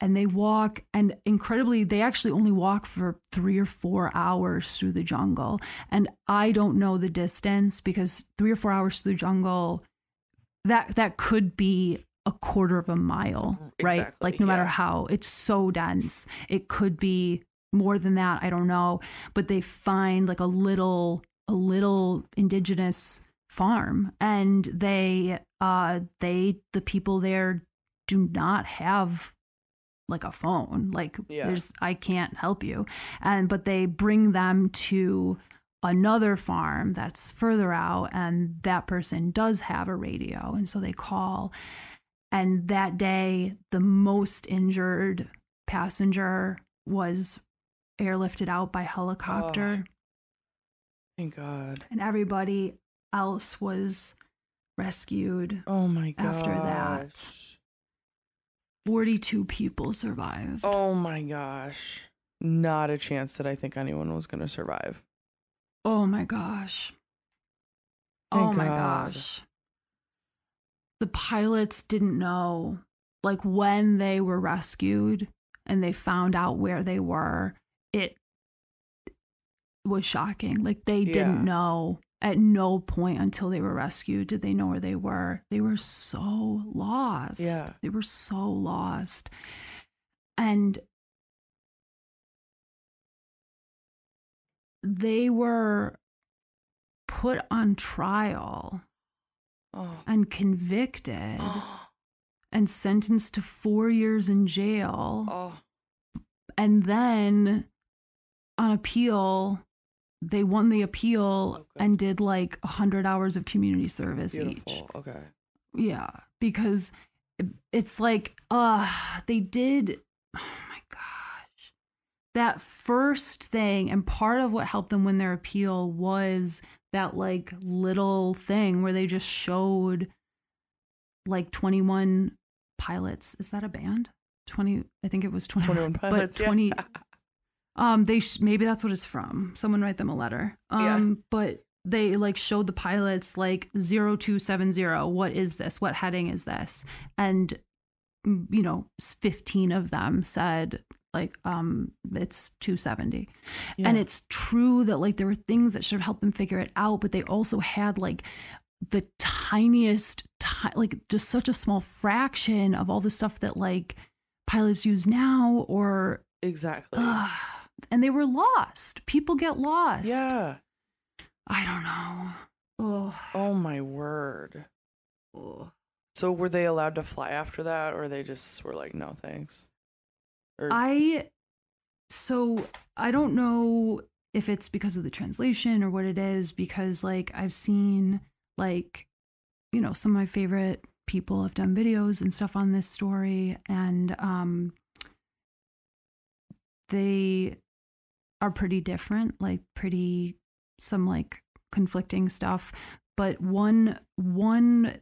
And they walk, and incredibly, they actually only walk for three or four hours through the jungle. And I don't know the distance because three or four hours through the jungle, that that could be a quarter of a mile, mm-hmm. right? Exactly, Like no matter how it's so dense, it could be more than that. I don't know, but they find like a little a little indigenous farm, and they uh they the people there do not have like a phone like Yeah. there's i can't help you and but they bring them to another farm that's further out and that person does have a radio and so they call and that day the most injured passenger was airlifted out by helicopter Thank God. and everybody else was rescued Oh my god. After that. 42 people survived Oh my gosh. Not a chance that I think anyone was going to survive. Oh my gosh. oh my God. gosh. The pilots didn't know, like when they were rescued and they found out where they were, it was shocking. Like they Yeah. didn't know at no point until they were rescued did they know where they were. They were so lost. Yeah. They were so lost. And they were put on trial Oh. and convicted and sentenced to four years in jail. oh. And then on appeal, they won the appeal Okay. and did like 100 hours of community service each. Okay. Yeah, because it's like, uh, they did. Oh my gosh. That first thing, and part of what helped them win their appeal was that like little thing where they just showed like 21 pilots. Is that a band? 20, I think it was 21. 21 pilots. but yeah. 20, um, they sh- maybe that's what it's from. Someone write them a letter. Yeah. Um, but they like showed the pilots like 0270. What is this? What heading is this? And mm, you know, 15 of them said like um it's 270. And it's true that like there were things that should have helped them figure it out, but they also had like the tiniest ti- like just such a small fraction of all the stuff that like pilots use now or exactly. Ugh. And they were lost. People get lost. Yeah. I don't know. Oh, Oh my word. So were they allowed to fly after that, or they just were like, no thanks? Or I so I don't know if it's because of the translation or what it is because like I've seen like you know some of my favorite people have done videos and stuff on this story and um they are pretty different like pretty some like conflicting stuff but one one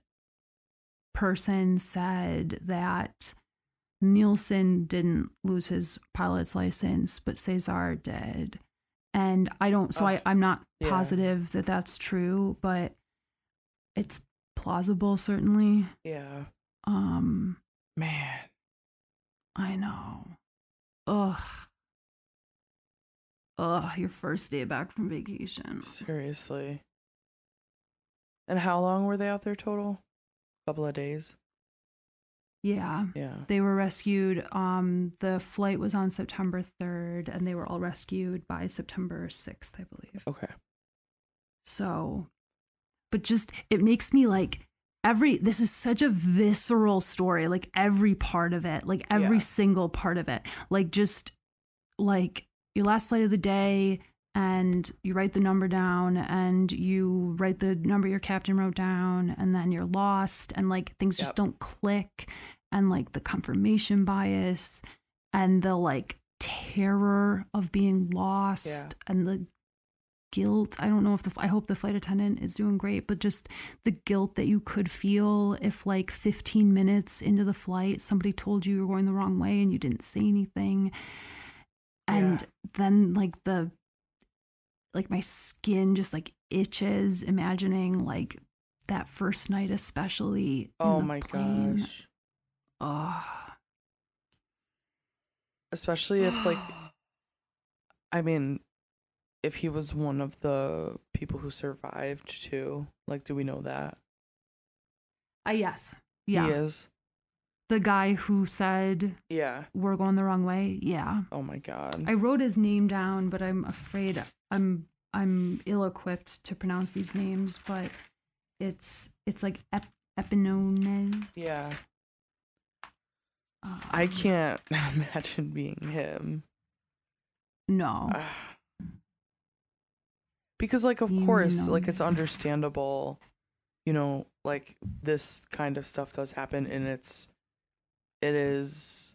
person said that Nielsen didn't lose his pilot's license, but Cesar did. And I don't, so I, I'm not yeah. positive that that's true, but it's plausible, certainly. yeah, Um, man. I know. Ugh. Ugh, your first day back from vacation. Seriously. And how long were they out there total? couple of days. Yeah. Yeah. They were rescued. Um, the flight was on September 3rd, and they were all rescued by September 6th, I believe. Okay. So, but just it makes me like every this is such a visceral story, like every part of it, like every Yeah. single part of it. Like just like your last flight of the day and you write the number down and you write the number your captain wrote down and then you're lost and like things just don't click and like the confirmation bias and the like terror of being lost and the guilt. I don't know if the I hope the flight attendant is doing great, but just the guilt that you could feel if like 15 minutes into the flight somebody told you you were going the wrong way and you didn't say anything. And Yeah. then like the like my skin just like itches imagining like that first night especially. Oh my plane. gosh. Oh. Especially if like I mean if he was one of the people who survived too. Like do we know that? Uh, yes. Yeah. He is. The guy who said Yeah. we're going the wrong way. Yeah. Oh my god. I wrote his name down, but I'm afraid I'm I'm ill-equipped to pronounce these names. But it's it's like Ep- Epinones. yeah. Um, I can't imagine being him. No. because like of You course know like it's understandable you know like this kind of stuff does happen and it's it is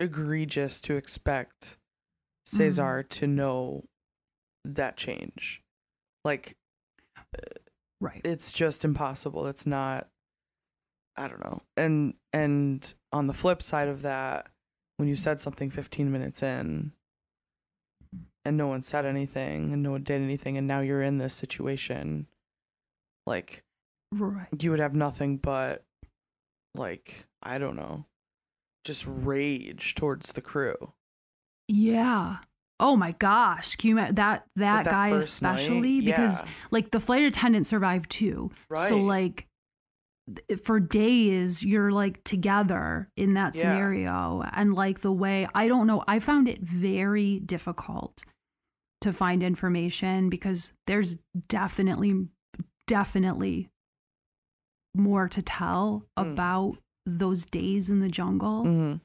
egregious to expect mm-hmm. Cesar to know that change like right. it's just impossible it's not i don't know and and on the flip side of that when you said something 15 minutes in and no one said anything and no one did anything and now you're in this situation like right. you would have nothing but like i don't know just rage towards the crew Yeah. Oh my gosh. Can you that that, that guy first night? especially because Yeah. like the flight attendant survived too. Right. So like for days you're like together in that Yeah. scenario and like the way I don't know I found it very difficult to find information because there's definitely definitely more to tell Mm. about those days in the jungle. Mhm.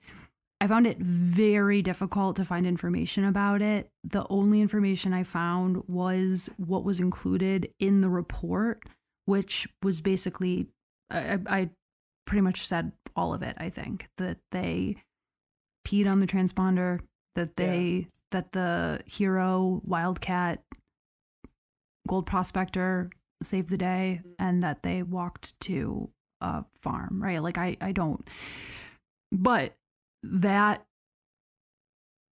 I found it very difficult to find information about it. The only information I found was what was included in the report, which was basically, I, I I pretty much said all of it, I think, that they peed on the transponder, that they, that the hero, Wildcat, gold prospector saved the day, and that they walked to a farm, right? Like, I, I don't, but that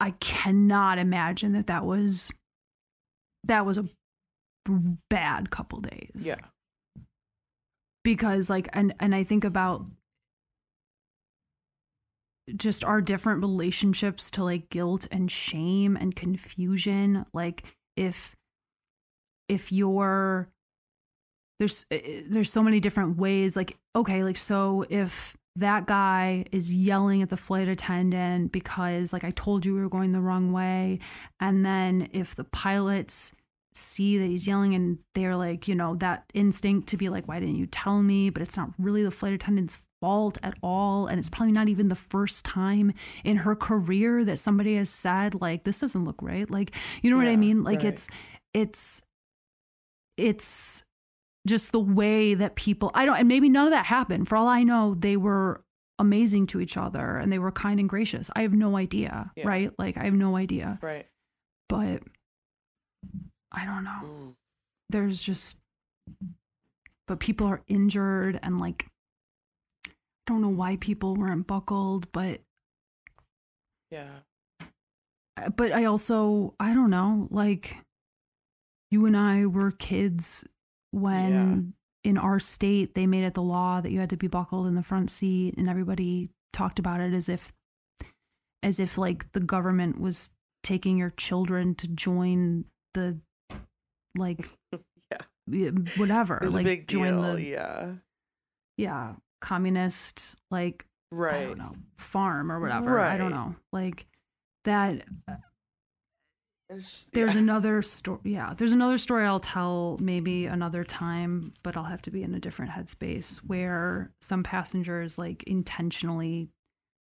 I cannot imagine that that was that was a bad couple days. yeah Because like and and I think about just our different relationships to like guilt and shame and confusion like if if you're there's eh, there's so many different ways like okay like so if that guy is yelling at the flight attendant because like I told you we were going the wrong way and then if the pilots see that he's yelling and they're like, you know, that instinct to be like, why didn't you tell me? But it's not really the flight attendant's fault at all. And it's probably not even the first time in her career that somebody has said, like, this doesn't look right. Like, you know what I mean? Like, right. it's, it's, it's just the way that people, I don't, and maybe none of that happened. For all I know, they were amazing to each other and they were kind and gracious. I have no idea, Yeah. right? Like, I have no idea. Right. But I don't know Ooh. there's just but people are injured and like I don't know why people weren't buckled but Yeah. but I also I don't know like you and I were kids when in our state they made it the law that you had to be buckled in the front seat and everybody talked about it as if as if like the government was taking your children to join the like Yeah. yeah, whatever It's like a big join deal. the yeah. yeah communist like I Right. don't know farm or whatever I don't know like that uh, There's yeah. another story yeah there's another story i'll tell maybe another time but i'll have to be in a different headspace where some passengers like intentionally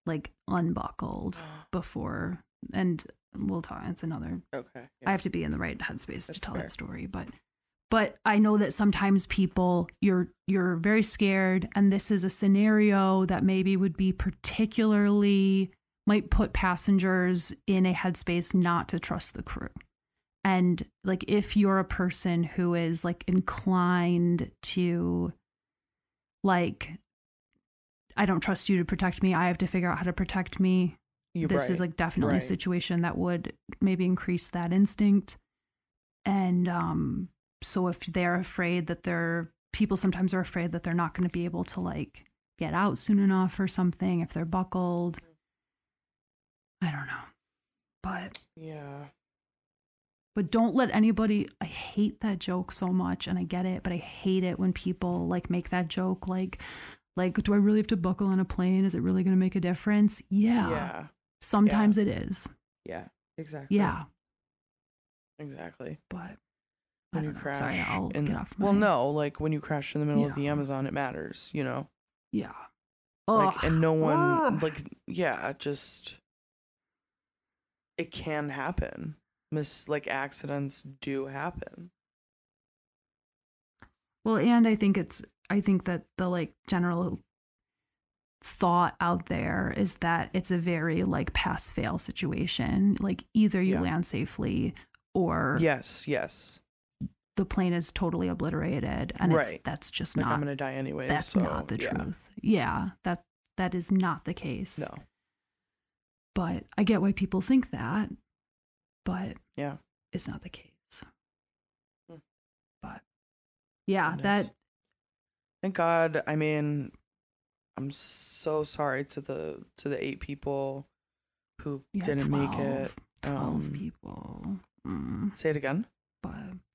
like unbuckled before and we'll talk it's another Okay. i have to be in the right headspace to tell fair. that story but but i know that sometimes people you're you're very scared and this is a scenario that maybe would be particularly might put passengers in a headspace not to trust the crew. And like if you're a person who is like inclined to like i don't trust you to protect me. I have to figure out how to protect me You're this is like definitely a situation that would maybe increase that instinct. And um so if they're afraid that they're people sometimes are afraid that they're not going to be able to like get out soon enough or something if they're buckled i don't know but Yeah. but don't let anybody i hate that joke so much and i get it but i hate it when people like make that joke like like do i really have to buckle on a plane is it really going to make a difference yeah, Yeah. sometimes it is Yeah. Exactly. yeah Exactly. but When you know. crash. Sorry, I'll in, get off. Well, no, like when you crash in the middle of the Amazon, it matters, you know? Yeah. Like, Ugh. and no one, Ugh. like, yeah, just, it can happen. Miss, like, accidents do happen. Well, and I think it's I think that the like general thought out there is that it's a very like pass fail situation. Like either you Yeah. land safely or Yes, yes. the plane is totally obliterated and Right. it's that's just Like, not I'm going to die anyways. that's so, not the yeah. truth. Yeah, that that is not the case. No. But I get why people think that, but Yeah. it's not the case. Hmm. But yeah, Goodness. that Thank God. I mean, I'm so sorry to the to the eight people who yeah, didn't make it. 12 Um, people. Mm, Say it again. but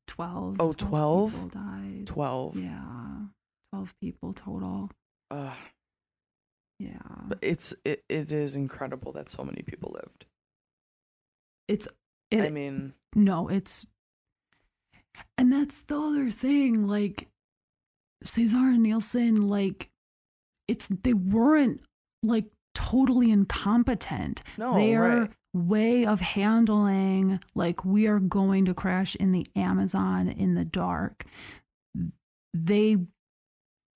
12. Oh, 12? people died. Twelve. Yeah. 12 people total. Ugh. Yeah. But it's it, it is incredible that so many people lived. It's it, I mean, no, it's and that's the other thing like Cesar and Nielsen like it's they weren't like totally incompetent. no, their right. way of handling like we are going to crash in the amazon in the dark they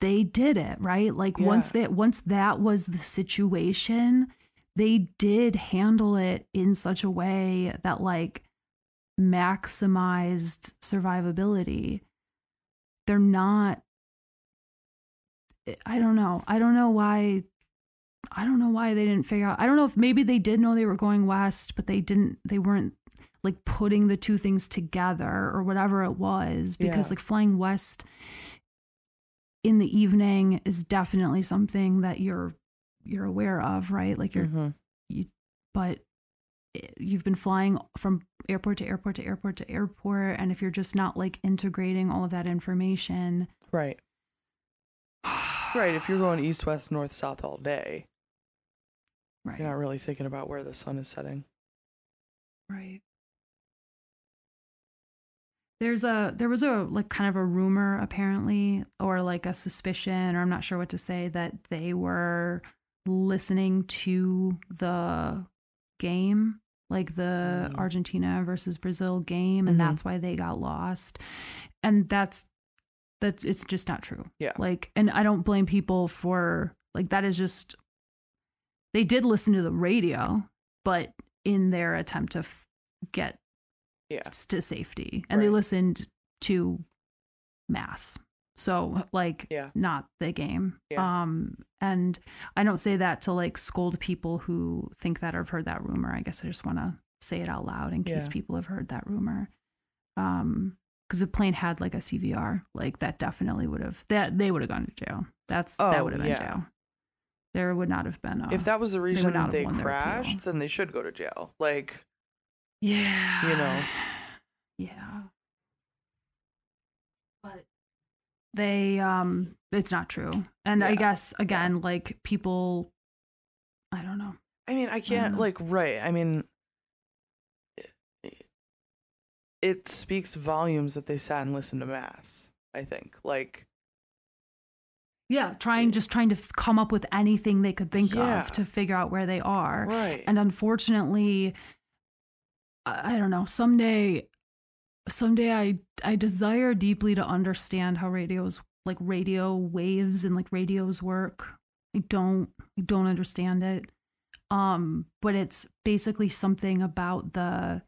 they did it right like once that once that was the situation they did handle it in such a way that like maximized survivability they're not i don't know i don't know why I don't know why they didn't figure out. I don't know if maybe they did know they were going west, but they didn't. They weren't like putting the two things together or whatever it was. Because Yeah. like flying west in the evening is definitely something that you're you're aware of, right? Like you're, Mhm. but you've been flying from airport to airport to airport to airport, and if you're just not like integrating all of that information, right. Right. If you're going east, west, north, south all day, Right. you're not really thinking about where the sun is setting. Right. There's a there was a like kind of a rumor apparently or like a suspicion or I'm not sure what to say that they were listening to the game like the Mm. Argentina versus Brazil game and Mhm. that's why they got lost. And that's that's it's just not true. Yeah. Like and I don't blame people for like that is just they did listen to the radio but in their attempt to f- get Yeah. to safety and they listened to mass so like Yeah. not the game Yeah. um and i don't say that to like scold people who think that or have heard that rumor i guess i just want to say it out loud in case Yeah. people have heard that rumor um because the plane had like a cvr like that definitely would have that they would have gone to jail that's that Oh, would have been yeah. jail there would not have been a, if that was the reason have they crashed, then they should go to jail. Like, Yeah. You know. Yeah. But they um it's not true. And I guess again like people I don't know. I mean, I can't, know. like, right. I mean, it, it speaks volumes that they sat and listened to Mass, I think. Like, Yeah, trying just trying to f- come up with anything they could think Yeah. of to figure out where they are. right. And unfortunately I, don't know, someday someday I I desire deeply to understand how radios like radio waves and like radios work. I don't I don't understand it. Um but it's basically something about the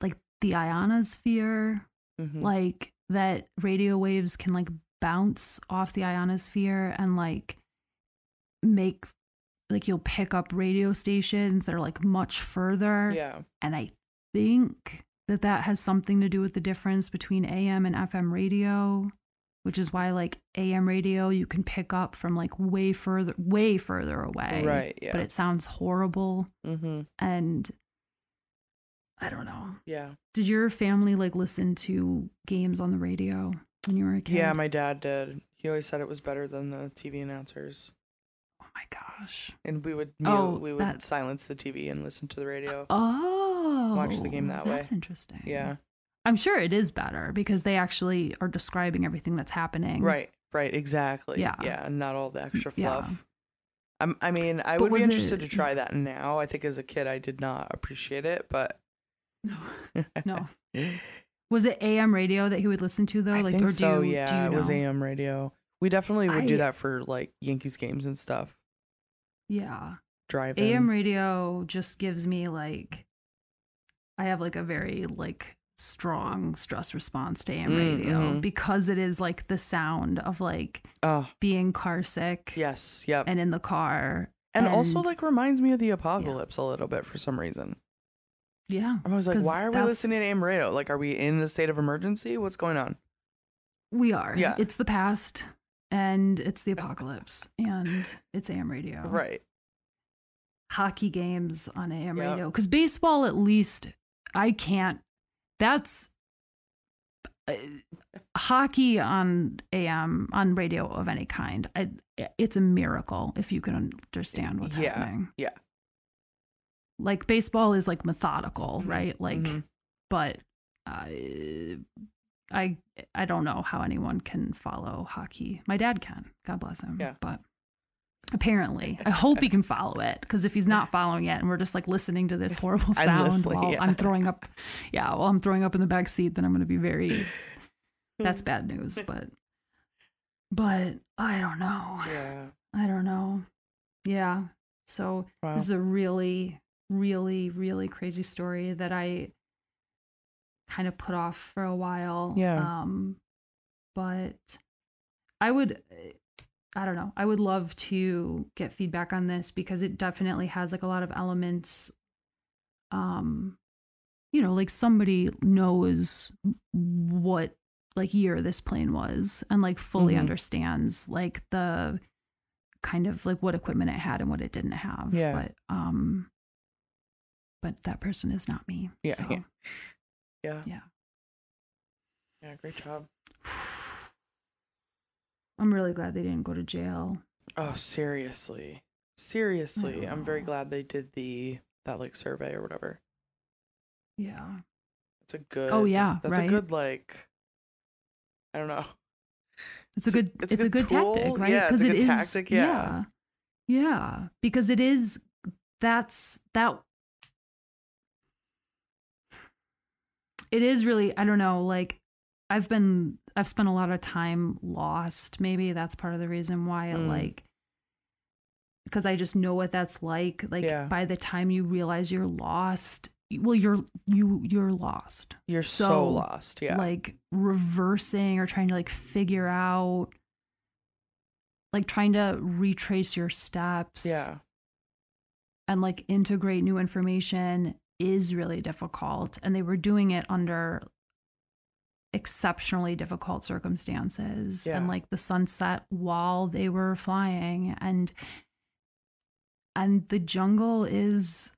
like the ionosphere Mhm. like that radio waves can like bounce off the ionosphere and like make like you'll pick up radio stations that are like much further yeah. and i think that that has something to do with the difference between am and fm radio which is why like am radio you can pick up from like way further way further away Right. Yeah. but it sounds horrible mm-hmm. and i don't know Yeah. did your family like listen to games on the radio when you were a kid? Yeah, my dad did. He always said it was better than the TV announcers. My gosh. And we would Oh, we would that- silence the TV and listen to the radio. Oh. Watch the game that way. That's interesting. Yeah. I'm sure it is better because they actually are describing everything that's happening. Right. Right. Exactly. Yeah. Yeah. And not all the extra Yeah. fluff. I'm, I mean, I But would be interested it- to try that now. I think as a kid, I did not appreciate it, but No. No. Was it AM radio that he would listen to though? I like think or do so. you, Yeah, it was? AM radio. We definitely would I- do that for like Yankees games and stuff. Yeah. Drive AM radio just gives me like I have like a very like strong stress response to AM Mm, radio mhm. because it is like the sound of like Oh, being car sick yes. Yep. and in the car. And, also like reminds me of the apocalypse a little bit for some reason. Yeah. I'm always like, why are we listening to AM radio? Like, are we in a state of emergency? What's going on? We are. Yeah. It's the past and it's the apocalypse and it's AM radio. Right. Hockey games on AM Yep. radio. Because baseball, at least, I can't. That's uh, hockey on AM, on radio of any kind. I, it's a miracle if you can understand what's Yeah. happening. Yeah. Like baseball is like methodical, Mhm. right? Like, Mhm. but I, I, I don't know how anyone can follow hockey. My dad can. God bless him. Yeah. But apparently, I hope he can follow it because if he's not following it and we're just like listening to this horrible sound Endlessly, while yeah. I'm throwing up, yeah, while I'm throwing up in the back seat, then I'm going to be very. That's bad news, but, but I don't know. Yeah. I don't know. Yeah. So Wow. this is a really, really, really crazy story that I kind of put off for a while. Yeah. Um, but I would, I don't know. I would love to get feedback on this because it definitely has like a lot of elements. Um, you know, like somebody knows what like year this plane was and like fully Mhm. understands like the kind of like what equipment it had and what it didn't have. Yeah. But um but that person is not me. Yeah, So yeah. Yeah. Yeah. Yeah. Great job. I'm really glad they didn't go to jail. Oh, seriously. Seriously. I'm very glad they did the that like survey or whatever. Yeah. It's a oh, good Oh, yeah, That's right? a good like I don't know. It's a good it's it's, a a good good tactic, right? Yeah, it's a it good is- tactic, yeah. yeah. Yeah, because it is that's that it is really I don't know, like I've been I've spent a lot of time lost. Maybe that's part of the reason why I Mm. like because I just know what that's like. Like Yeah. by the time you realize you're lost, well you're you you're lost. You're so, So, lost. Yeah. like reversing or trying to like figure out like trying to retrace your steps yeah. and like integrate new information is really difficult and they were doing it under exceptionally difficult circumstances Yeah. and like the sunset while they were flying and and the jungle is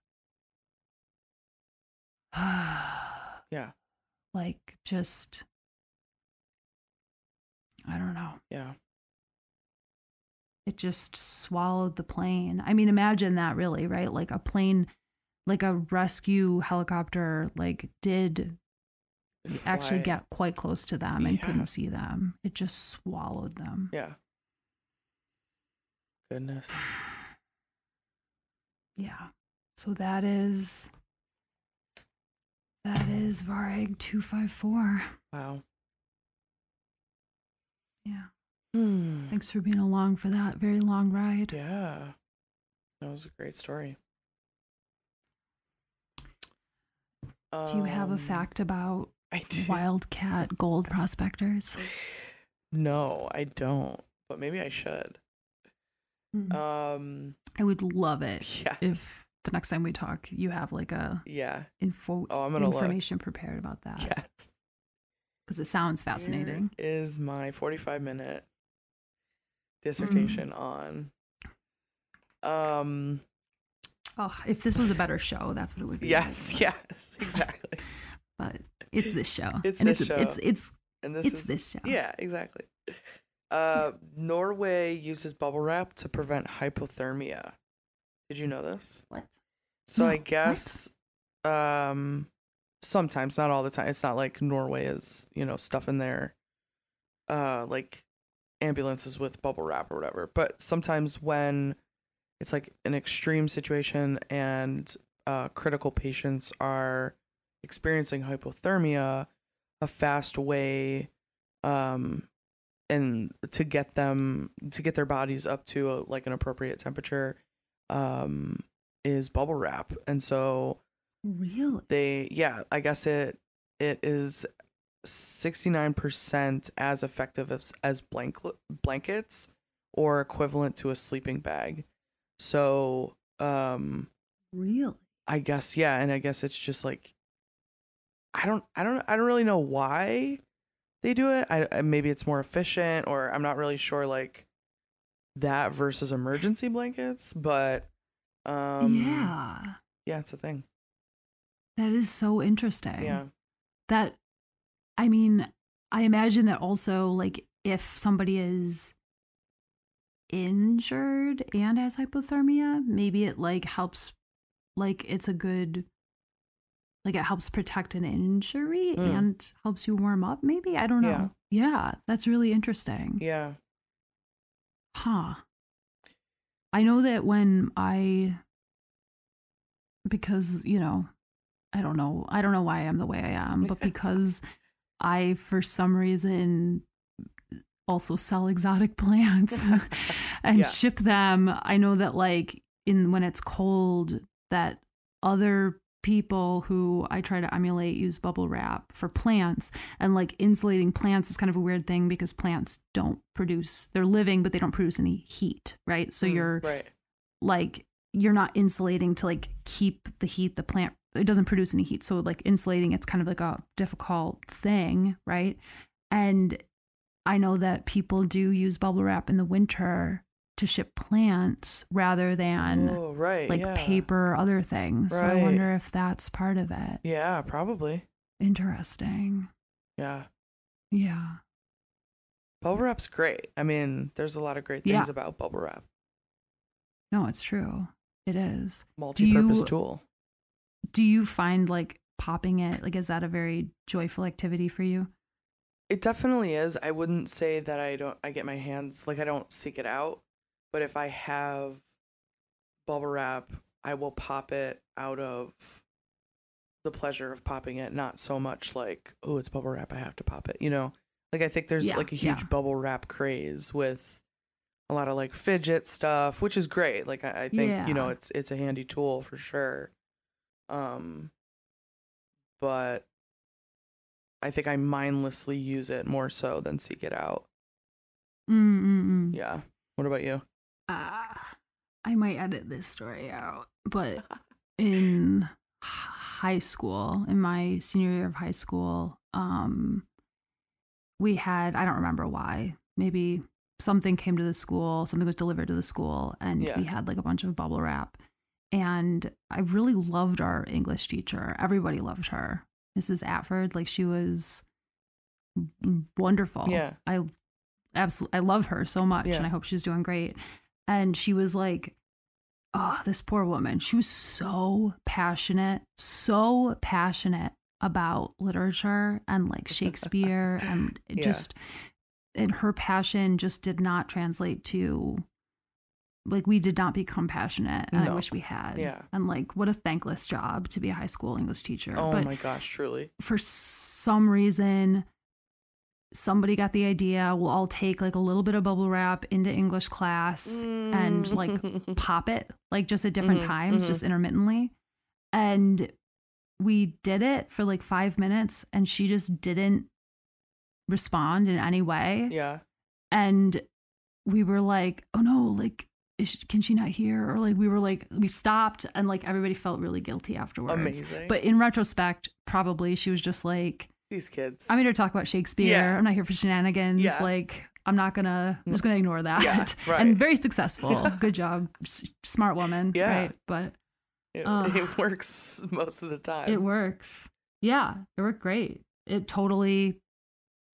Yeah. like just I don't know. Yeah. It just swallowed the plane. I mean, imagine that really, right? Like a plane like a rescue helicopter like did actually get quite close to them and Yeah. couldn't see them. It just swallowed them. Yeah. Goodness. Yeah. So that is that is Varig 254. Wow. Yeah. Hmm. Thanks for being along for that very long ride. Yeah. That was a great story. Do you have a Um, fact about wildcat gold prospectors? No, I don't. But maybe I should. Mm. Um. I would love it Yes. if the next time we talk, you have like a yeah. info Oh, I'm gonna look. information prepared about that Yes. because it sounds fascinating. Here is my 45 minute Mm. dissertation on. Um. Oh, if this was a better show, that's what it would be. Yes. Yes. Exactly. but it's this show. It's and this it's, show. it's it's And this it's is this show. Yeah, exactly. Uh, Norway uses bubble wrap to prevent hypothermia. Did you know this? What? So No, I what? guess um sometimes, not all the time. It's not like Norway is, you know, stuff in their uh like ambulances with bubble wrap or whatever. But sometimes when it's like an extreme situation and uh critical patients are experiencing hypothermia, a fast way um and to get them to get their bodies up to a, like an appropriate temperature um is bubble wrap and so Really? they yeah i guess it it is 69% as effective as, as blank, blankets or equivalent to a sleeping bag so um Really? I guess yeah, and I guess it's just like I don't I don't I don't really know why they do it. I, I maybe it's more efficient or I'm not really sure like that versus emergency blankets, but um yeah. yeah, it's a thing. That is so interesting. Yeah. That I mean, I imagine that also like if somebody is injured and has hypothermia, maybe it like helps like it's a good like it helps protect an injury Mm. and helps you warm up maybe. I don't know. Yeah, that's really interesting. Yeah. Huh. I know that when I because, you know, I don't know. I don't know why I'm the way I am, but because I for some reason also sell exotic plants and Yeah. ship them, I know that like in when it's cold that other people who I try to emulate use bubble wrap for plants and like insulating plants is kind of a weird thing because plants don't produce they're living but they don't produce any heat, right? So Mm, you're right. like you're not insulating to like keep the heat the plant it doesn't produce any heat so like insulating it's kind of like a difficult thing right and i know that people do use bubble wrap in the winter to ship plants rather than oh, right. like yeah. paper or other things so i wonder if that's part of it Yeah, probably. interesting Yeah. yeah Bubble wrap's great. I mean, there's a lot of great things Yeah. about bubble wrap. No, it's true. It is. Multi-purpose you- tool. Do you find like popping it like is that a very joyful activity for you? It definitely is. I wouldn't say that I don't I get my hands like I don't seek it out, but if I have bubble wrap, I will pop it out of the pleasure of popping it, not so much like, oh, it's bubble wrap, I have to pop it, you know? Like I think there's Yeah, like a huge yeah. bubble wrap craze with a lot of like fidget stuff, which is great. Like I, I think, you know, it's it's a handy tool for sure. Um but I think I mindlessly use it more so than seek it out. Mm-mm-mm. Yeah. What about you? Uh, I might edit this story out, but in high school, in my senior year of high school, um, we had, I don't remember why, maybe something came to the school, something was delivered to the school, and Yeah. we had like a bunch of bubble wrap. And I really loved our English teacher. Everybody loved her. Mrs. Atford, like she was wonderful. Yeah. I absolutely I love her so much Yeah. and I hope she's doing great. And she was like, oh, this poor woman. She was so passionate, so passionate about literature and like Shakespeare and Yeah. just and her passion just did not translate to like we did not become passionate and I wish we had. Yeah. And like what a thankless job to be a high school English teacher. Oh but my gosh, truly. for some reason somebody got the idea we'll all take like a little bit of bubble wrap into english class and like pop it like just at different Mhm, times mhm. just intermittently and we did it for like five minutes and she just didn't respond in any way yeah. and we were like oh no like is can she not hear or like we were like we stopped and like everybody felt really guilty afterwards Amazing. but in retrospect probably she was just like these kids. i'm here to talk about shakespeare Yeah. i'm not here for shenanigans Yeah. like i'm not gonna i'm just gonna ignore that Yeah, right. and very successful good job S- smart woman Yeah. right but it, Ugh. it works most of the time. it works yeah it worked great it totally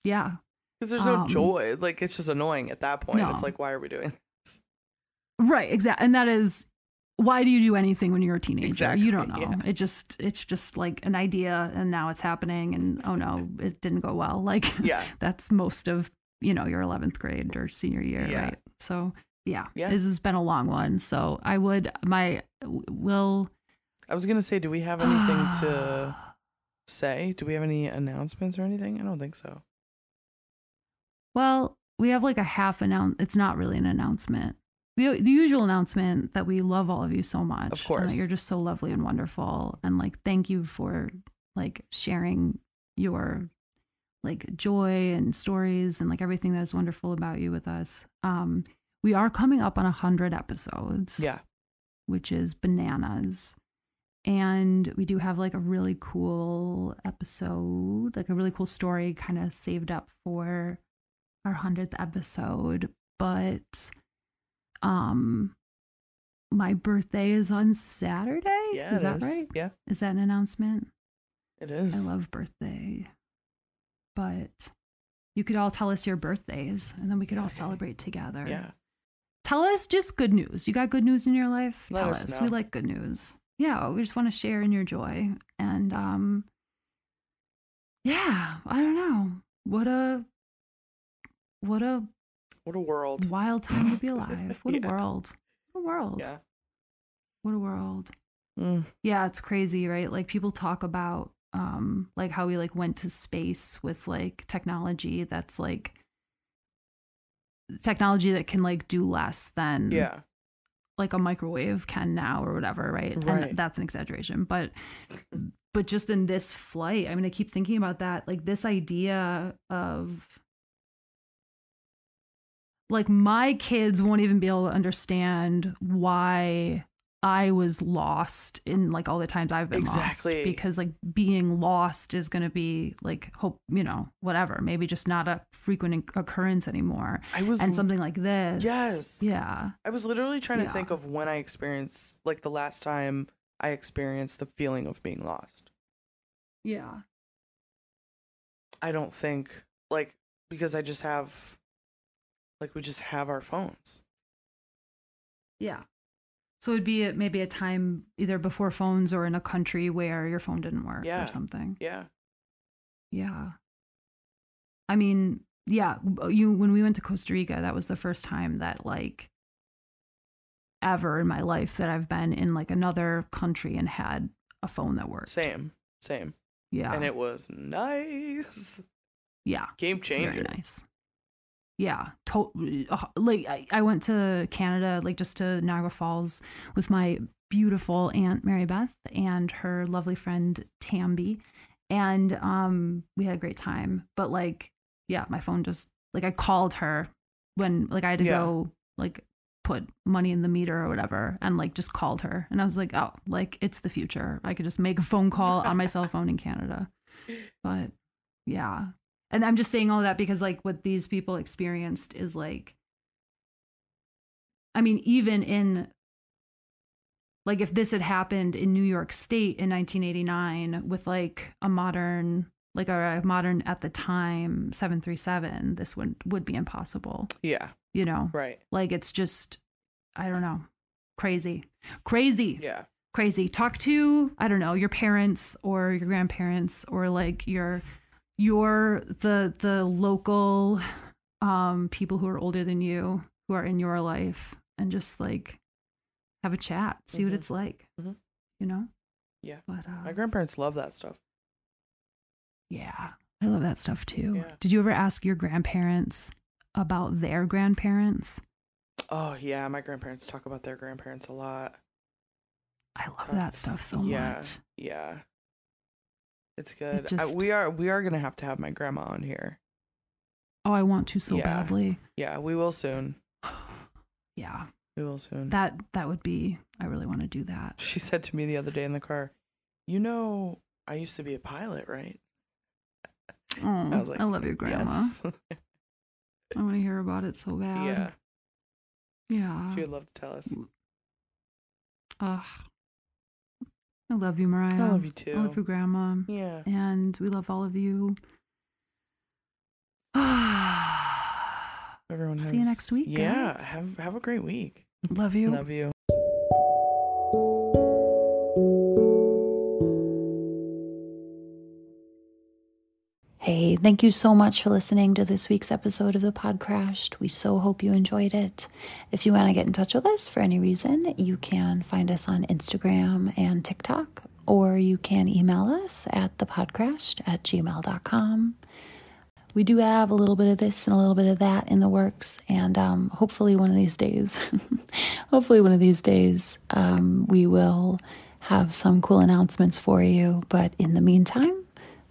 yeah Because there's no um, joy. Like it's just annoying at that point. No. It's like, why are we doing this? Right, exactly. And that is why do you do anything when you're a teenager? Exactly, You don't know. yeah. It just it's just like an idea and now it's happening and oh no, it didn't go well. Like Yeah. that's most of, you know, your 11th grade or senior year, Yeah. right? So, yeah. Yeah. This has been a long one. So, I would my will I was gonna say, do we have anything to say? Do we have any announcements or anything? I don't think so. Well, we have like a half announce. It's not really an announcement. The, the usual announcement that we love all of you so much. Of and course. that you're just so lovely and wonderful. And like, thank you for like sharing your like joy and stories and like everything that is wonderful about you with us. Um, we are coming up on a hundred episodes Yeah. which is bananas. And we do have like a really cool episode, like a really cool story kind of saved up for our 100th episode. But um my birthday is on Saturday. Yeah. is that right? Yeah. Is that an announcement? It is. I love birthday. But you could all tell us your birthdays and then we could all celebrate together. Yeah. Tell us just good news. You got good news in your life? Let Tell us us. We like good news. Yeah, we just want to share in your joy. And um yeah, I don't know. What a what a What a world. wild time to be alive. What a world. What a world. Yeah. What a world. Mm. Yeah, it's crazy, right? Like people talk about um like how we like went to space with like technology that's like technology that can like do less than Yeah. like a microwave can now or whatever, right? Right. And that's an exaggeration, but but just in this flight, I mean, I keep thinking about that, like this idea of like my kids won't even be able to understand why I was lost in like all the times I've been Exactly. lost because like being lost is going to be like hope, you know, whatever, maybe just not a frequent occurrence anymore. I was And something like this. Yes. Yeah. I was literally trying to think of when I experienced like the last time I experienced the feeling of being lost. Yeah. I don't think like because I just have Like we just have our phones. Yeah. So it'd be a, maybe a time either before phones or in a country where your phone didn't work Yeah. or something. Yeah. Yeah. I mean, yeah, you when we went to Costa Rica, that was the first time that like ever in my life that I've been in like another country and had a phone that worked. Same. Same. Yeah. And it was nice. yeah. Game It's very changer. nice. Yeah, to- uh, like I, I went to Canada, like just to Niagara Falls with my beautiful aunt Mary Beth and her lovely friend Tamby, and um, we had a great time. But like, yeah, my phone just like I called her when like I had to Yeah. go like put money in the meter or whatever, and like just called her, and I was like, oh, like it's the future. I could just make a phone call on my cell phone in Canada, but yeah and i'm just saying all that because like what these people experienced is like i mean even in like if this had happened in new york state in 1989 with like a modern like a modern at the time 737 this would would be impossible Yeah. you know Right. like it's just i don't know crazy crazy Yeah. crazy talk to i don't know your parents or your grandparents or like your your the the local um people who are older than you who are in your life and just like have a chat see what Mhm. it's like Mhm. you know Yeah. but uh, My grandparents love that stuff. yeah i love that stuff too Yeah. did you ever ask your grandparents about their grandparents Oh yeah, my grandparents talk about their grandparents a lot. i love Talks- that stuff so yeah, much Yeah. It's good. I, just- we are we are gonna have to have my grandma on here. oh i want to so Yeah. badly Yeah, we will soon. yeah We will soon. that that would be i really want to do that she said to me the other day in the car, "You know, I used to be a pilot, right?" oh I was like, i love your grandma Yes. i want to hear about it so bad yeah, yeah she would love to tell us. Ugh. I love you, Mariah. I love you too. I love your grandma. Yeah. And we love all of you. Everyone. See you next week, Yeah. guys. Have have a great week. love you. Love you. Thank you so much for listening to this week's episode of the Pod Crashed. We so hope you enjoyed it. If you want to get in touch with us for any reason, you can find us on Instagram and TikTok, or you can email us at thepodcrashed at gmail.com. We do have a little bit of this and a little bit of that in the works, and um, hopefully one of these days, hopefully one of these days, um, we will have some cool announcements for you. But in the meantime,